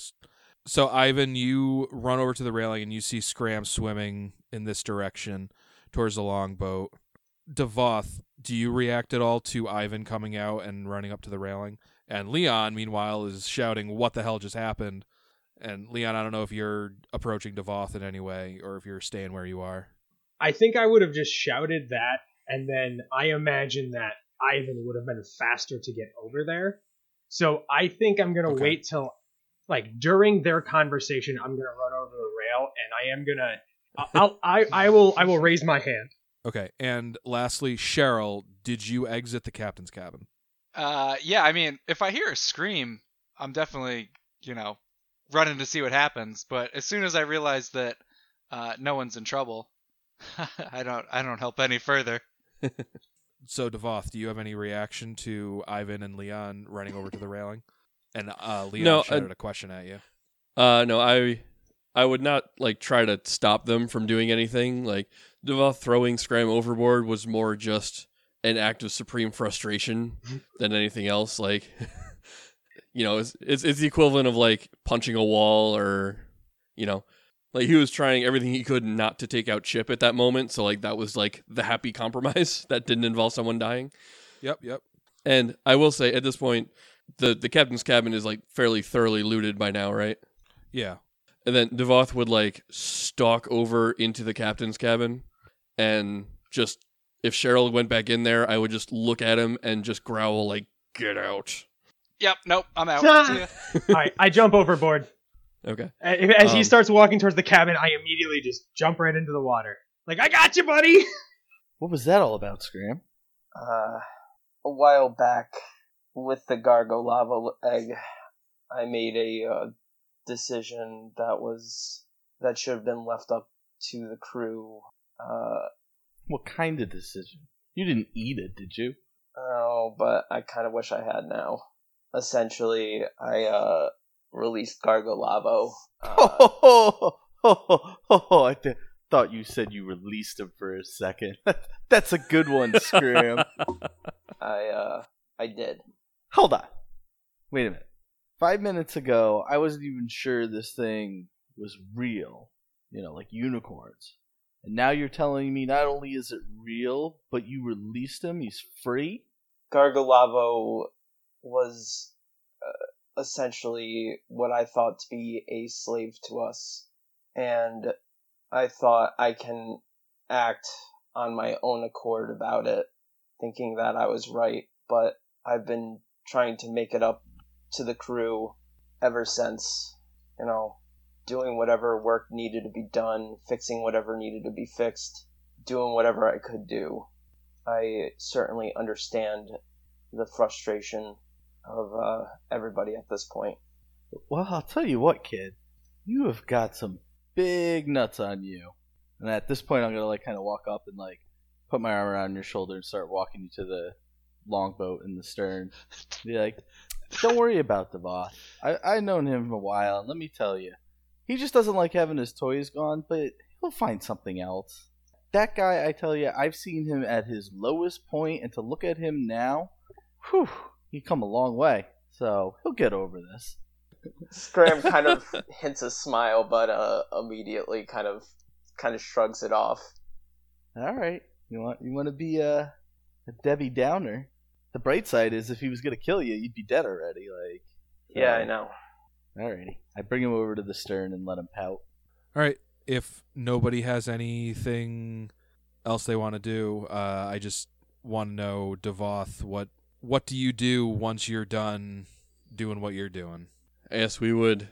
so Ivan, you run over to the railing and you see Scram swimming in this direction towards the longboat. Devoth, do you react at all to Ivan coming out and running up to the railing? And Leon, meanwhile, is shouting, "What the hell just happened?" And Leon, I don't know if you're approaching Devoth in any way or if you're staying where you are. I think I would have just shouted that, and then I imagine that Ivan would have been faster to get over there. So I think I'm gonna Okay. wait till, like, during their conversation, I'm gonna run over the rail, and I am gonna, I'll, I, I will, I will raise my hand. Okay. And lastly, Cheryl, did you exit the captain's cabin? Uh, yeah, I mean, if I hear a scream, I'm definitely, you know, running to see what happens. But as soon as I realize that uh, no one's in trouble, I don't, I don't help any further. So, Devoth, do you have any reaction to Ivan and Leon running over to the railing? And uh, Leon No, I- shouted a question at you. Uh, no, I, I would not like try to stop them from doing anything. Like Devoth throwing Scram overboard was more just an act of supreme frustration than anything else. Like, you know, it's, it's it's the equivalent of like punching a wall or, you know, like he was trying everything he could not to take out Chip at that moment. So like that was like the happy compromise that didn't involve someone dying. Yep, yep. And I will say at this point, the the captain's cabin is like fairly thoroughly looted by now, right? Yeah. And then Devoth would like stalk over into the captain's cabin and just if Cheryl went back in there, I would just look at him and just growl like, "Get out!" Yep, nope, I'm out. All right, I jump overboard. Okay. As he Um, starts walking towards the cabin, I immediately just jump right into the water. Like, I got you, buddy. What was that all about, Scram? Uh, a while back, with the Gargolavo egg, I made a uh, decision that was that should have been left up to the crew. Uh, What kind of decision? You didn't eat it, did you? oh, but I kind of wish I had now. Essentially, I uh, released Gargolavo. Uh, Oh, ho, ho, ho. I th- thought you said you released him for a second. That's a good one, Scram. I uh, I did. Hold on. Wait a minute. Five minutes ago, I wasn't even sure this thing was real. You know, like unicorns. And now you're telling me not only is it real, but you released him. He's free. Gargolavo was uh, essentially what I thought to be a slave to us, and I thought I can act on my own accord about it, thinking that I was right, but I've been trying to make it up to the crew ever since, you know, doing whatever work needed to be done, fixing whatever needed to be fixed, doing whatever I could do. I certainly understand the frustration of uh, everybody at this point. Well, I'll tell you what, kid. You have got some big nuts on you. And at this point, I'm gonna like kind of walk up and like put my arm around your shoulder and start walking you to the longboat in the stern. Be like, don't worry about Devoth. I I've known him a while, and let me tell you, he just doesn't like having his toys gone, but he'll find something else. That guy, I tell you, I've seen him at his lowest point, and to look at him now, whew, he come a long way. So he'll get over this. Scram kind of hints a smile, but uh, immediately kind of kind of shrugs it off. All right, you want you want to be a, a Debbie Downer. The bright side is, if he was gonna kill you, you'd be dead already. Like, Yeah, I know. Alrighty, I bring him over to the stern and let him pout. All right. If nobody has anything else they want to do, uh, I just want to know, Devoth, what what do you do once you're done doing what you're doing? I guess we would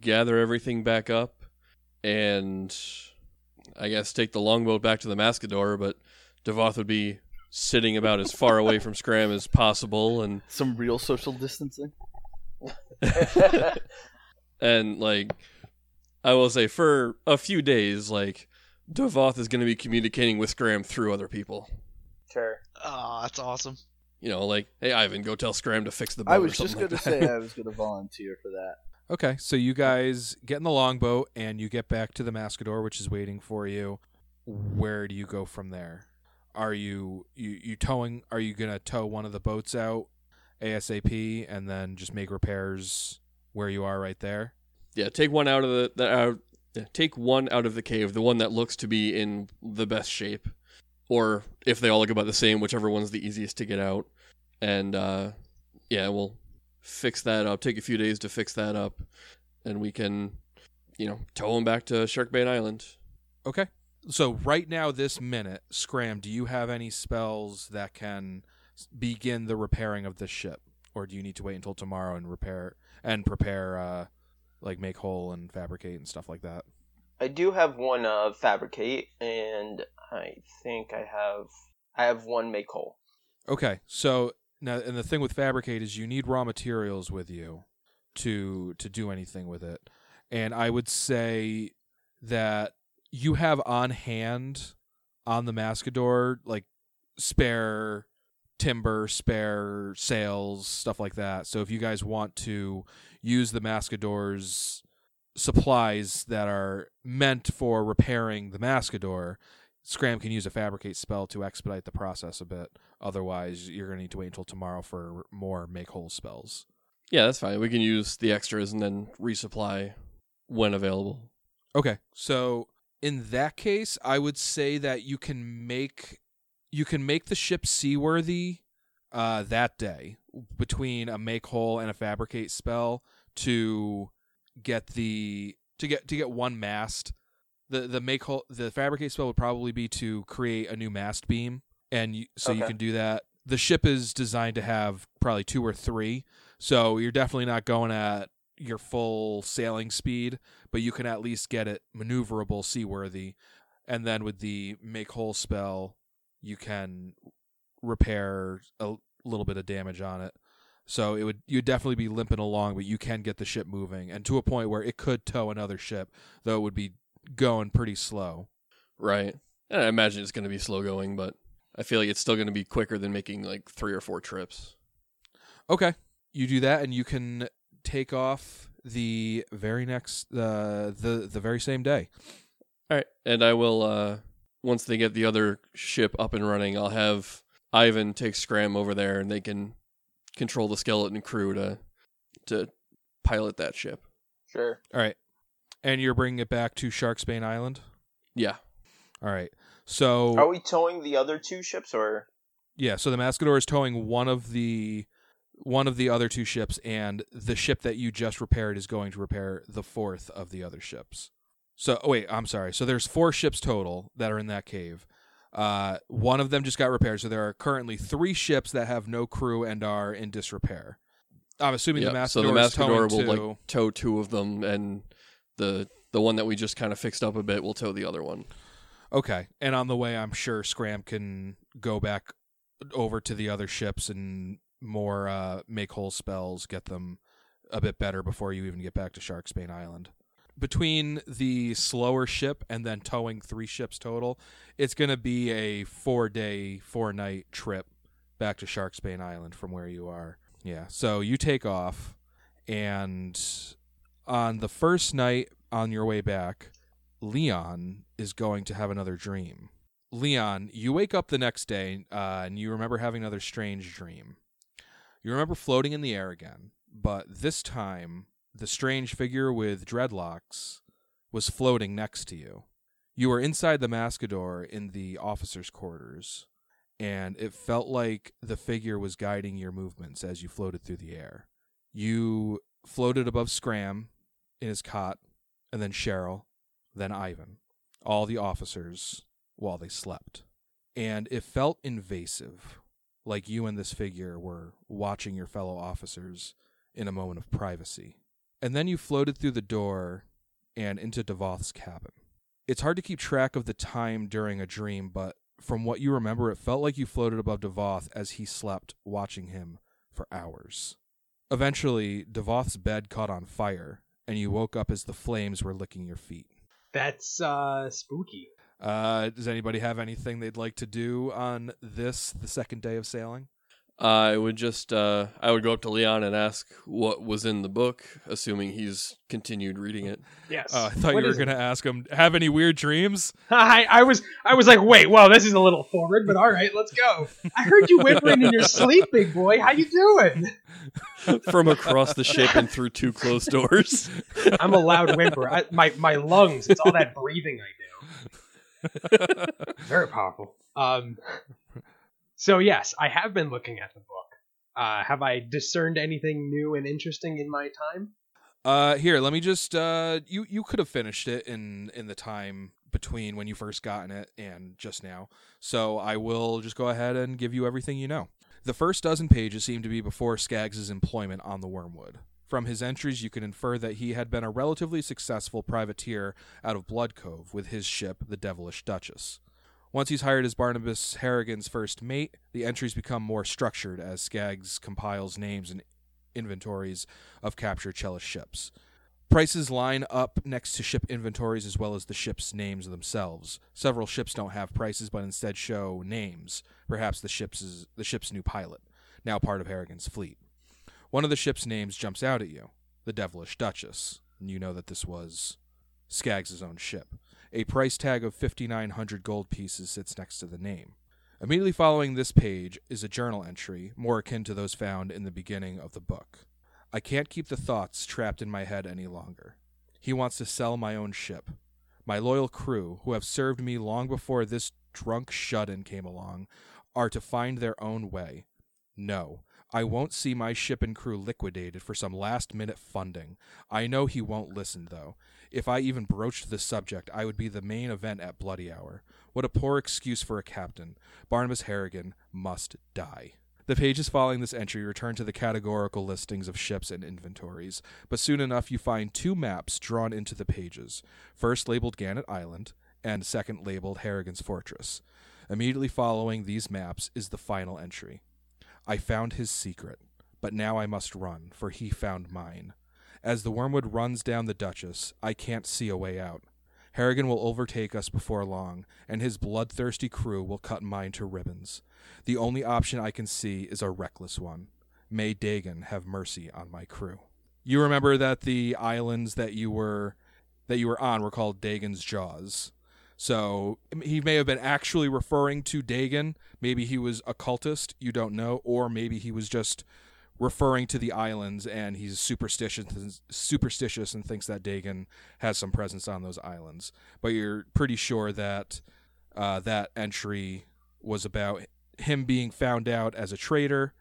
gather everything back up and I guess take the longboat back to the Mascador, but Devoth would be sitting about as far away from Scram as possible and Some real social distancing. and like I will say for a few days, like Devoth is gonna be communicating with Scram through other people. Sure. Oh, that's awesome. You know, like, hey Ivan, go tell Scram to fix the boat. I or was just something gonna say. I was gonna volunteer for that. Okay, so you guys get in the longboat and you get back to the Mascador, which is waiting for you. Where do you go from there? Are you you you towing? Are you gonna tow one of the boats out ASAP and then just make repairs where you are right there? Yeah, take one out of the, the yeah, take one out of the cave, the one that looks to be in the best shape, or if they all look about the same, whichever one's the easiest to get out. And uh, yeah, we'll fix that up. Take a few days to fix that up, and we can, you know, tow them back to Sharkbait Island. Okay. So right now, this minute, Scram, do you have any spells that can begin the repairing of this ship, or do you need to wait until tomorrow and repair and prepare, uh, like make whole and fabricate and stuff like that? I do have one uh, fabricate, and I think I have I have one make whole. Okay. So now, and the thing with fabricate is you need raw materials with you to to do anything with it, and I would say that you have on hand on the Mascador like spare timber, spare sails, stuff like that. So if you guys want to use the Mascador's supplies that are meant for repairing the Mascador, Scram can use a fabricate spell to expedite the process a bit. Otherwise, you're going to need to wait until tomorrow for more make whole spells. Yeah, that's fine. We can use the extras and then resupply when available. Okay, so in that case, I would say that you can make you can make the ship seaworthy uh, that day between a make whole and a fabricate spell to get the to get to get one mast. The the make whole the fabricate spell would probably be to create a new mast beam, and you, so you can do that. The ship is designed to have probably two or three, so you're definitely not going at your full sailing speed but you can at least get it maneuverable, seaworthy. And then with the make whole spell, you can repair a little bit of damage on it. So it would you'd definitely be limping along, but you can get the ship moving and to a point where it could tow another ship, though it would be going pretty slow. Right. And I imagine it's going to be slow going, but I feel like it's still going to be quicker than making like three or four trips. Okay. You do that and you can take off the very next uh, the the very same day. All right. And I will, uh, once they get the other ship up and running, I'll have Ivan take Scram over there and they can control the skeleton crew to, to pilot that ship. Sure. All right. And you're bringing it back to Sharksbane Island? Yeah. All right. So Are we towing the other two ships, or Yeah, so the Mascador is towing one of the one of the other two ships, and the ship that you just repaired is going to repair the fourth of the other ships. So, oh wait, I'm sorry. So there's four ships total that are in that cave. Uh, one of them just got repaired, so there are currently three ships that have no crew and are in disrepair. I'm assuming the Yep, Mascador so the Mascador will two. like tow two of them, and the the one that we just kind of fixed up a bit will tow the other one. Okay, and on the way, I'm sure Scram can go back over to the other ships and more uh, make whole spells, get them a bit better before you even get back to Sharksbane Island. Between the slower ship and then towing three ships total, it's going to be a four day, four night trip back to Sharksbane Island from where you are. Yeah, so you take off, and on the first night on your way back, Leon is going to have another dream. Leon, you wake up the next day uh, and you remember having another strange dream. You remember floating in the air again, but this time the strange figure with dreadlocks was floating next to you. You were inside the Mascador in the officers' quarters, and it felt like the figure was guiding your movements as you floated through the air. You floated above Scram in his cot, and then Cheryl, then Ivan, all the officers while they slept. And it felt invasive, like you and this figure were watching your fellow officers in a moment of privacy. And then you floated through the door and into Devoth's cabin. It's hard to keep track of the time during a dream, but from what you remember, it felt like you floated above Devoth as he slept, watching him for hours. Eventually, Devoth's bed caught on fire, and you woke up as the flames were licking your feet. That's uh spooky. Uh, does anybody have anything they'd like to do on this, the second day of sailing? I would just uh, I would go up to Leon and ask what was in the book, assuming he's continued reading it. Yes. Uh, I thought What you were is it? gonna ask him, have any weird dreams? I, I was I was like, wait, well, this is a little forward, but all right, let's go. I heard you whimpering in your sleep, big boy. How you doing? From across the ship and through two closed doors. I'm a loud whimper. I, my my lungs. It's all that breathing I do. Very powerful. Um. So yes, I have been looking at the book. Uh, have I discerned anything new and interesting in my time? Uh, here, let me just. Uh, you you could have finished it in in the time between when you first gotten it and just now. So I will just go ahead and give you everything you know. The first dozen pages seem to be before Skaggs' employment on the Wormwood. From his entries, you can infer that he had been a relatively successful privateer out of Blood Cove with his ship, the Devilish Duchess. Once he's hired as Barnabas Harrigan's first mate, the entries become more structured as Skaggs compiles names and inventories of captured Chellish ships. Prices line up next to ship inventories as well as the ships' names themselves. Several ships don't have prices but instead show names, perhaps the ship's the ship's new pilot, now part of Harrigan's fleet. One of the ship's names jumps out at you, the Devilish Duchess, and you know that this was Skaggs' own ship. A price tag of 5,900 gold pieces sits next to the name. Immediately following this page is a journal entry, more akin to those found in the beginning of the book. I can't keep the thoughts trapped in my head any longer. He wants to sell my own ship. My loyal crew, who have served me long before this drunk shut in came along, are to find their own way. No, I won't see my ship and crew liquidated for some last minute funding. I know he won't listen, though. If I even broached the subject, I would be the main event at Bloody Hour. What a poor excuse for a captain. Barnabas Harrigan must die. The pages following this entry return to the categorical listings of ships and inventories, but soon enough you find two maps drawn into the pages, first labeled Gannet Island, and second labeled Harrigan's Fortress. Immediately following these maps is the final entry. I found his secret, but now I must run, for he found mine. As the wormwood runs down the Duchess, I can't see a way out. Harrigan will overtake us before long, and his bloodthirsty crew will cut mine to ribbons. The only option I can see is a reckless one. May Dagon have mercy on my crew. You remember that the islands that you were that you were on were called Dagon's Jaws. So he may have been actually referring to Dagon. Maybe he was a cultist, you don't know, or maybe he was just referring to the islands and he's superstitious superstitious and thinks that Dagon has some presence on those islands. But you're pretty sure that uh, that entry was about him being found out as a traitor,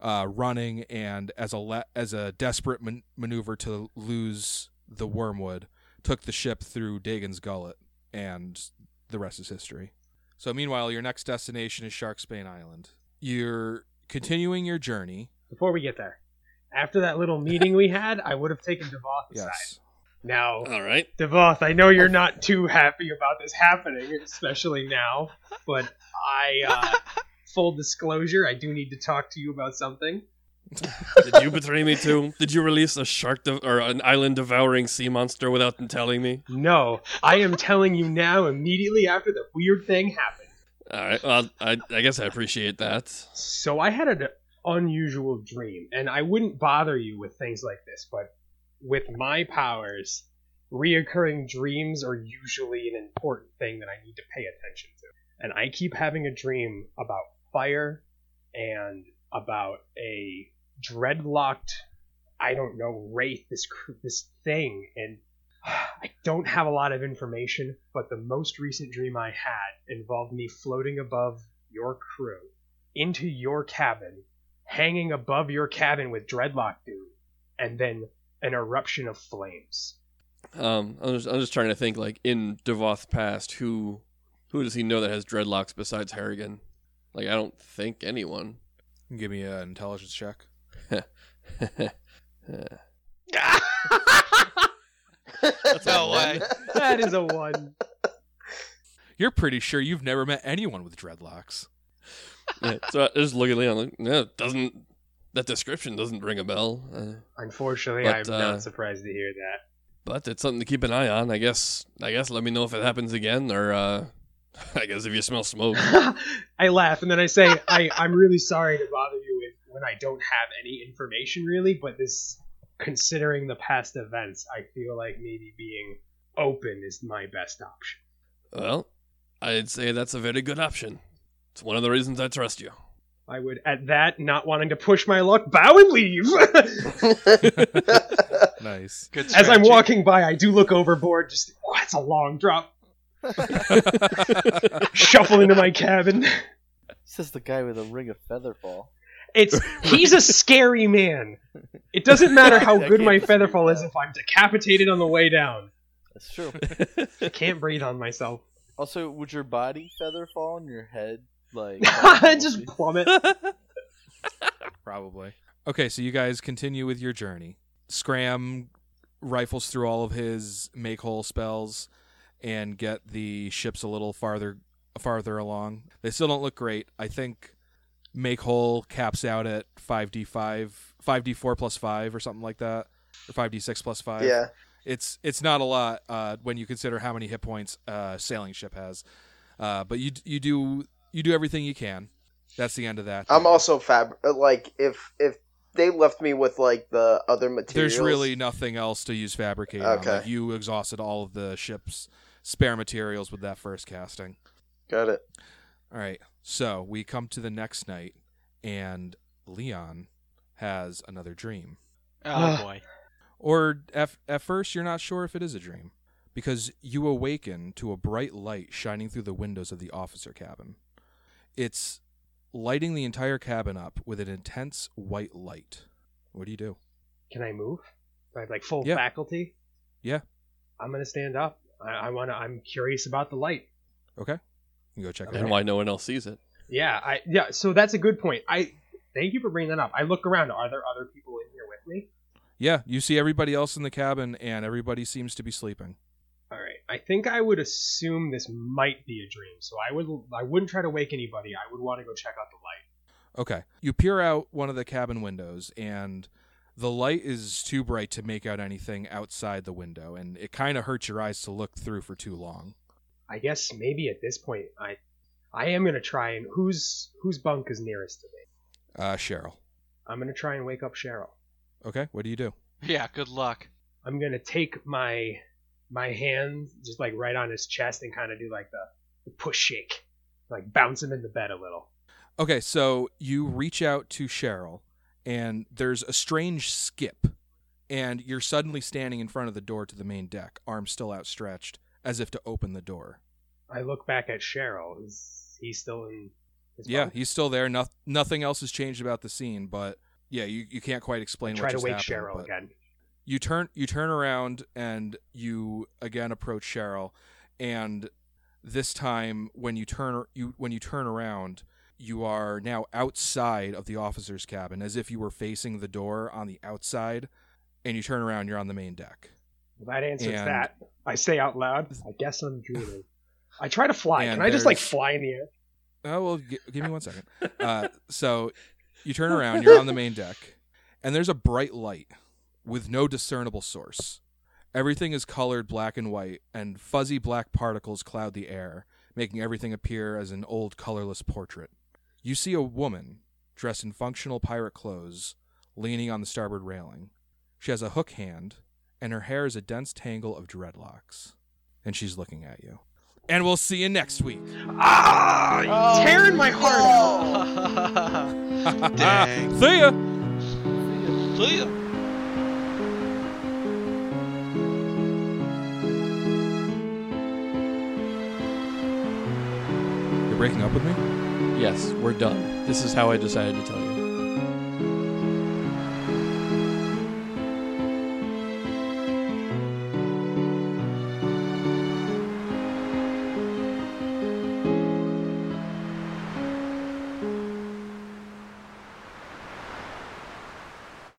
uh, running, and as a le- as a desperate man- maneuver to lose the wormwood, took the ship through Dagon's gullet, and the rest is history. So meanwhile, your next destination is Sharksbane Island. You're continuing your journey. Before we get there, after that little meeting we had, I would have taken Devoth aside. Yes. Now, All right. Devoth, I know you're not too happy about this happening, especially now, but I, uh, full disclosure, I do need to talk to you about something. Did you betray me too? Did you release a shark de- or an island devouring sea monster without telling me? No, I am telling you now immediately after the weird thing happened. All right. Well, I, I guess I appreciate that. So I had an unusual dream, and I wouldn't bother you with things like this, but with my powers, reoccurring dreams are usually an important thing that I need to pay attention to. And I keep having a dream about fire and about a dreadlocked, I don't know, wraith, this this thing, and I don't have a lot of information, but the most recent dream I had involved me floating above your crew into your cabin, hanging above your cabin with Dreadlock Dude, and then an eruption of flames. Um, I'm just, I'm just trying to think, like in Devoth's past, who who does he know that has dreadlocks besides Harrigan? Like, I don't think anyone. Give me an intelligence check. That's no way. That is a one. You're pretty sure you've never met anyone with dreadlocks. Yeah, so I just look at Leon, like, it doesn't that description doesn't ring a bell? Uh, Unfortunately, But, I'm uh, not surprised to hear that. but it's something to keep an eye on. I guess. I guess. Let me know if it happens again, or uh, I guess if you smell smoke. I laugh and then I say, I, I'm really sorry to bother you with when I don't have any information really, but this, considering the past events, I feel like maybe being open is my best option. Well, I'd say that's a very good option. It's one of the reasons I trust you. I would, at that, not wanting to push my luck, bow and leave. Nice. Good As I'm walking by, I do look overboard. Just, oh, that's a long drop. Shuffle into my cabin. Says the guy with a ring of featherfall. It's he's a scary man. It doesn't matter how good my can't dispute featherfall is if I'm decapitated on the way down. That's true. I can't breathe on myself. Also, would your body feather fall on your head? Like Just plummet. Probably. Okay, so you guys continue with your journey. Scram rifles through all of his make whole spells and get the ships a little farther farther along. They still don't look great. I think make whole caps out at 5d5 5d4 plus 5 or something like that or 5d6 plus 5 Yeah. it's it's not a lot uh, when you consider how many hit points a sailing ship has uh, but you you do you do everything you can that's the end of that I'm also fab. Like if if they left me with like the other materials. There's really nothing else to use fabricate on. Okay. Like, you exhausted all of the ship's spare materials with that first casting. got it. All right. So we come to the next night, and Leon has another dream. Oh ah. boy. Or at, at first, you're not sure if it is a dream, because you awaken to a bright light shining through the windows of the officer cabin. It's lighting the entire cabin up with an intense white light. What do you do? Can I move? Do I have like full Yeah. faculty? Yeah. I'm gonna stand up. I, I wanna. I'm curious about the light. Okay. You go check it and out. why no one else sees it. Yeah. I. Yeah. So that's a good point. I. Thank you for bringing that up. I look around. Are there other people in here with me? Yeah, you see everybody else in the cabin, and everybody seems to be sleeping. All right. I think I would assume this might be a dream. So I would. I wouldn't try to wake anybody. I would want to go check out the light. Okay. You peer out one of the cabin windows, and the light is too bright to make out anything outside the window, and it kind of hurts your eyes to look through for too long. I guess maybe at this point, I. I am gonna try and whose whose bunk is nearest to me. Uh, Cheryl. I'm gonna try and wake up Cheryl. Okay, what do you do? Yeah. Good luck. I'm gonna take my my hand just like right on his chest and kind of do like the, the push shake, like bounce him in the bed a little. Okay, so you reach out to Cheryl, and there's a strange skip, and you're suddenly standing in front of the door to the main deck, arms still outstretched, as if to open the door. I look back at Cheryl. Is he still in? His Yeah, bunk? he's still there. No, nothing else has changed about the scene, but yeah, you, you can't quite explain Try what to wake happened, Cheryl but- again. You turn you turn around and you again approach Cheryl and this time when you turn you when you turn around you are now outside of the officer's cabin as if you were facing the door on the outside and you turn around you're on the main deck Well, that answers And- that. I say out loud. I guess I'm dreaming. I try to fly. Can I just like fly in the air? oh well g- give me one second uh, so you turn around you're on the main deck and there's a bright light with no discernible source. Everything is colored black and white and fuzzy black particles cloud the air making everything appear as an old colorless portrait. You see a woman dressed in functional pirate clothes leaning on the starboard railing. She has a hook hand and her hair is a dense tangle of dreadlocks. And she's looking at you. And we'll see you next week. Ah, tearing my heart out. Dang. see ya. See ya. you're breaking up with me Yes, we're done. This is how I decided to tell you.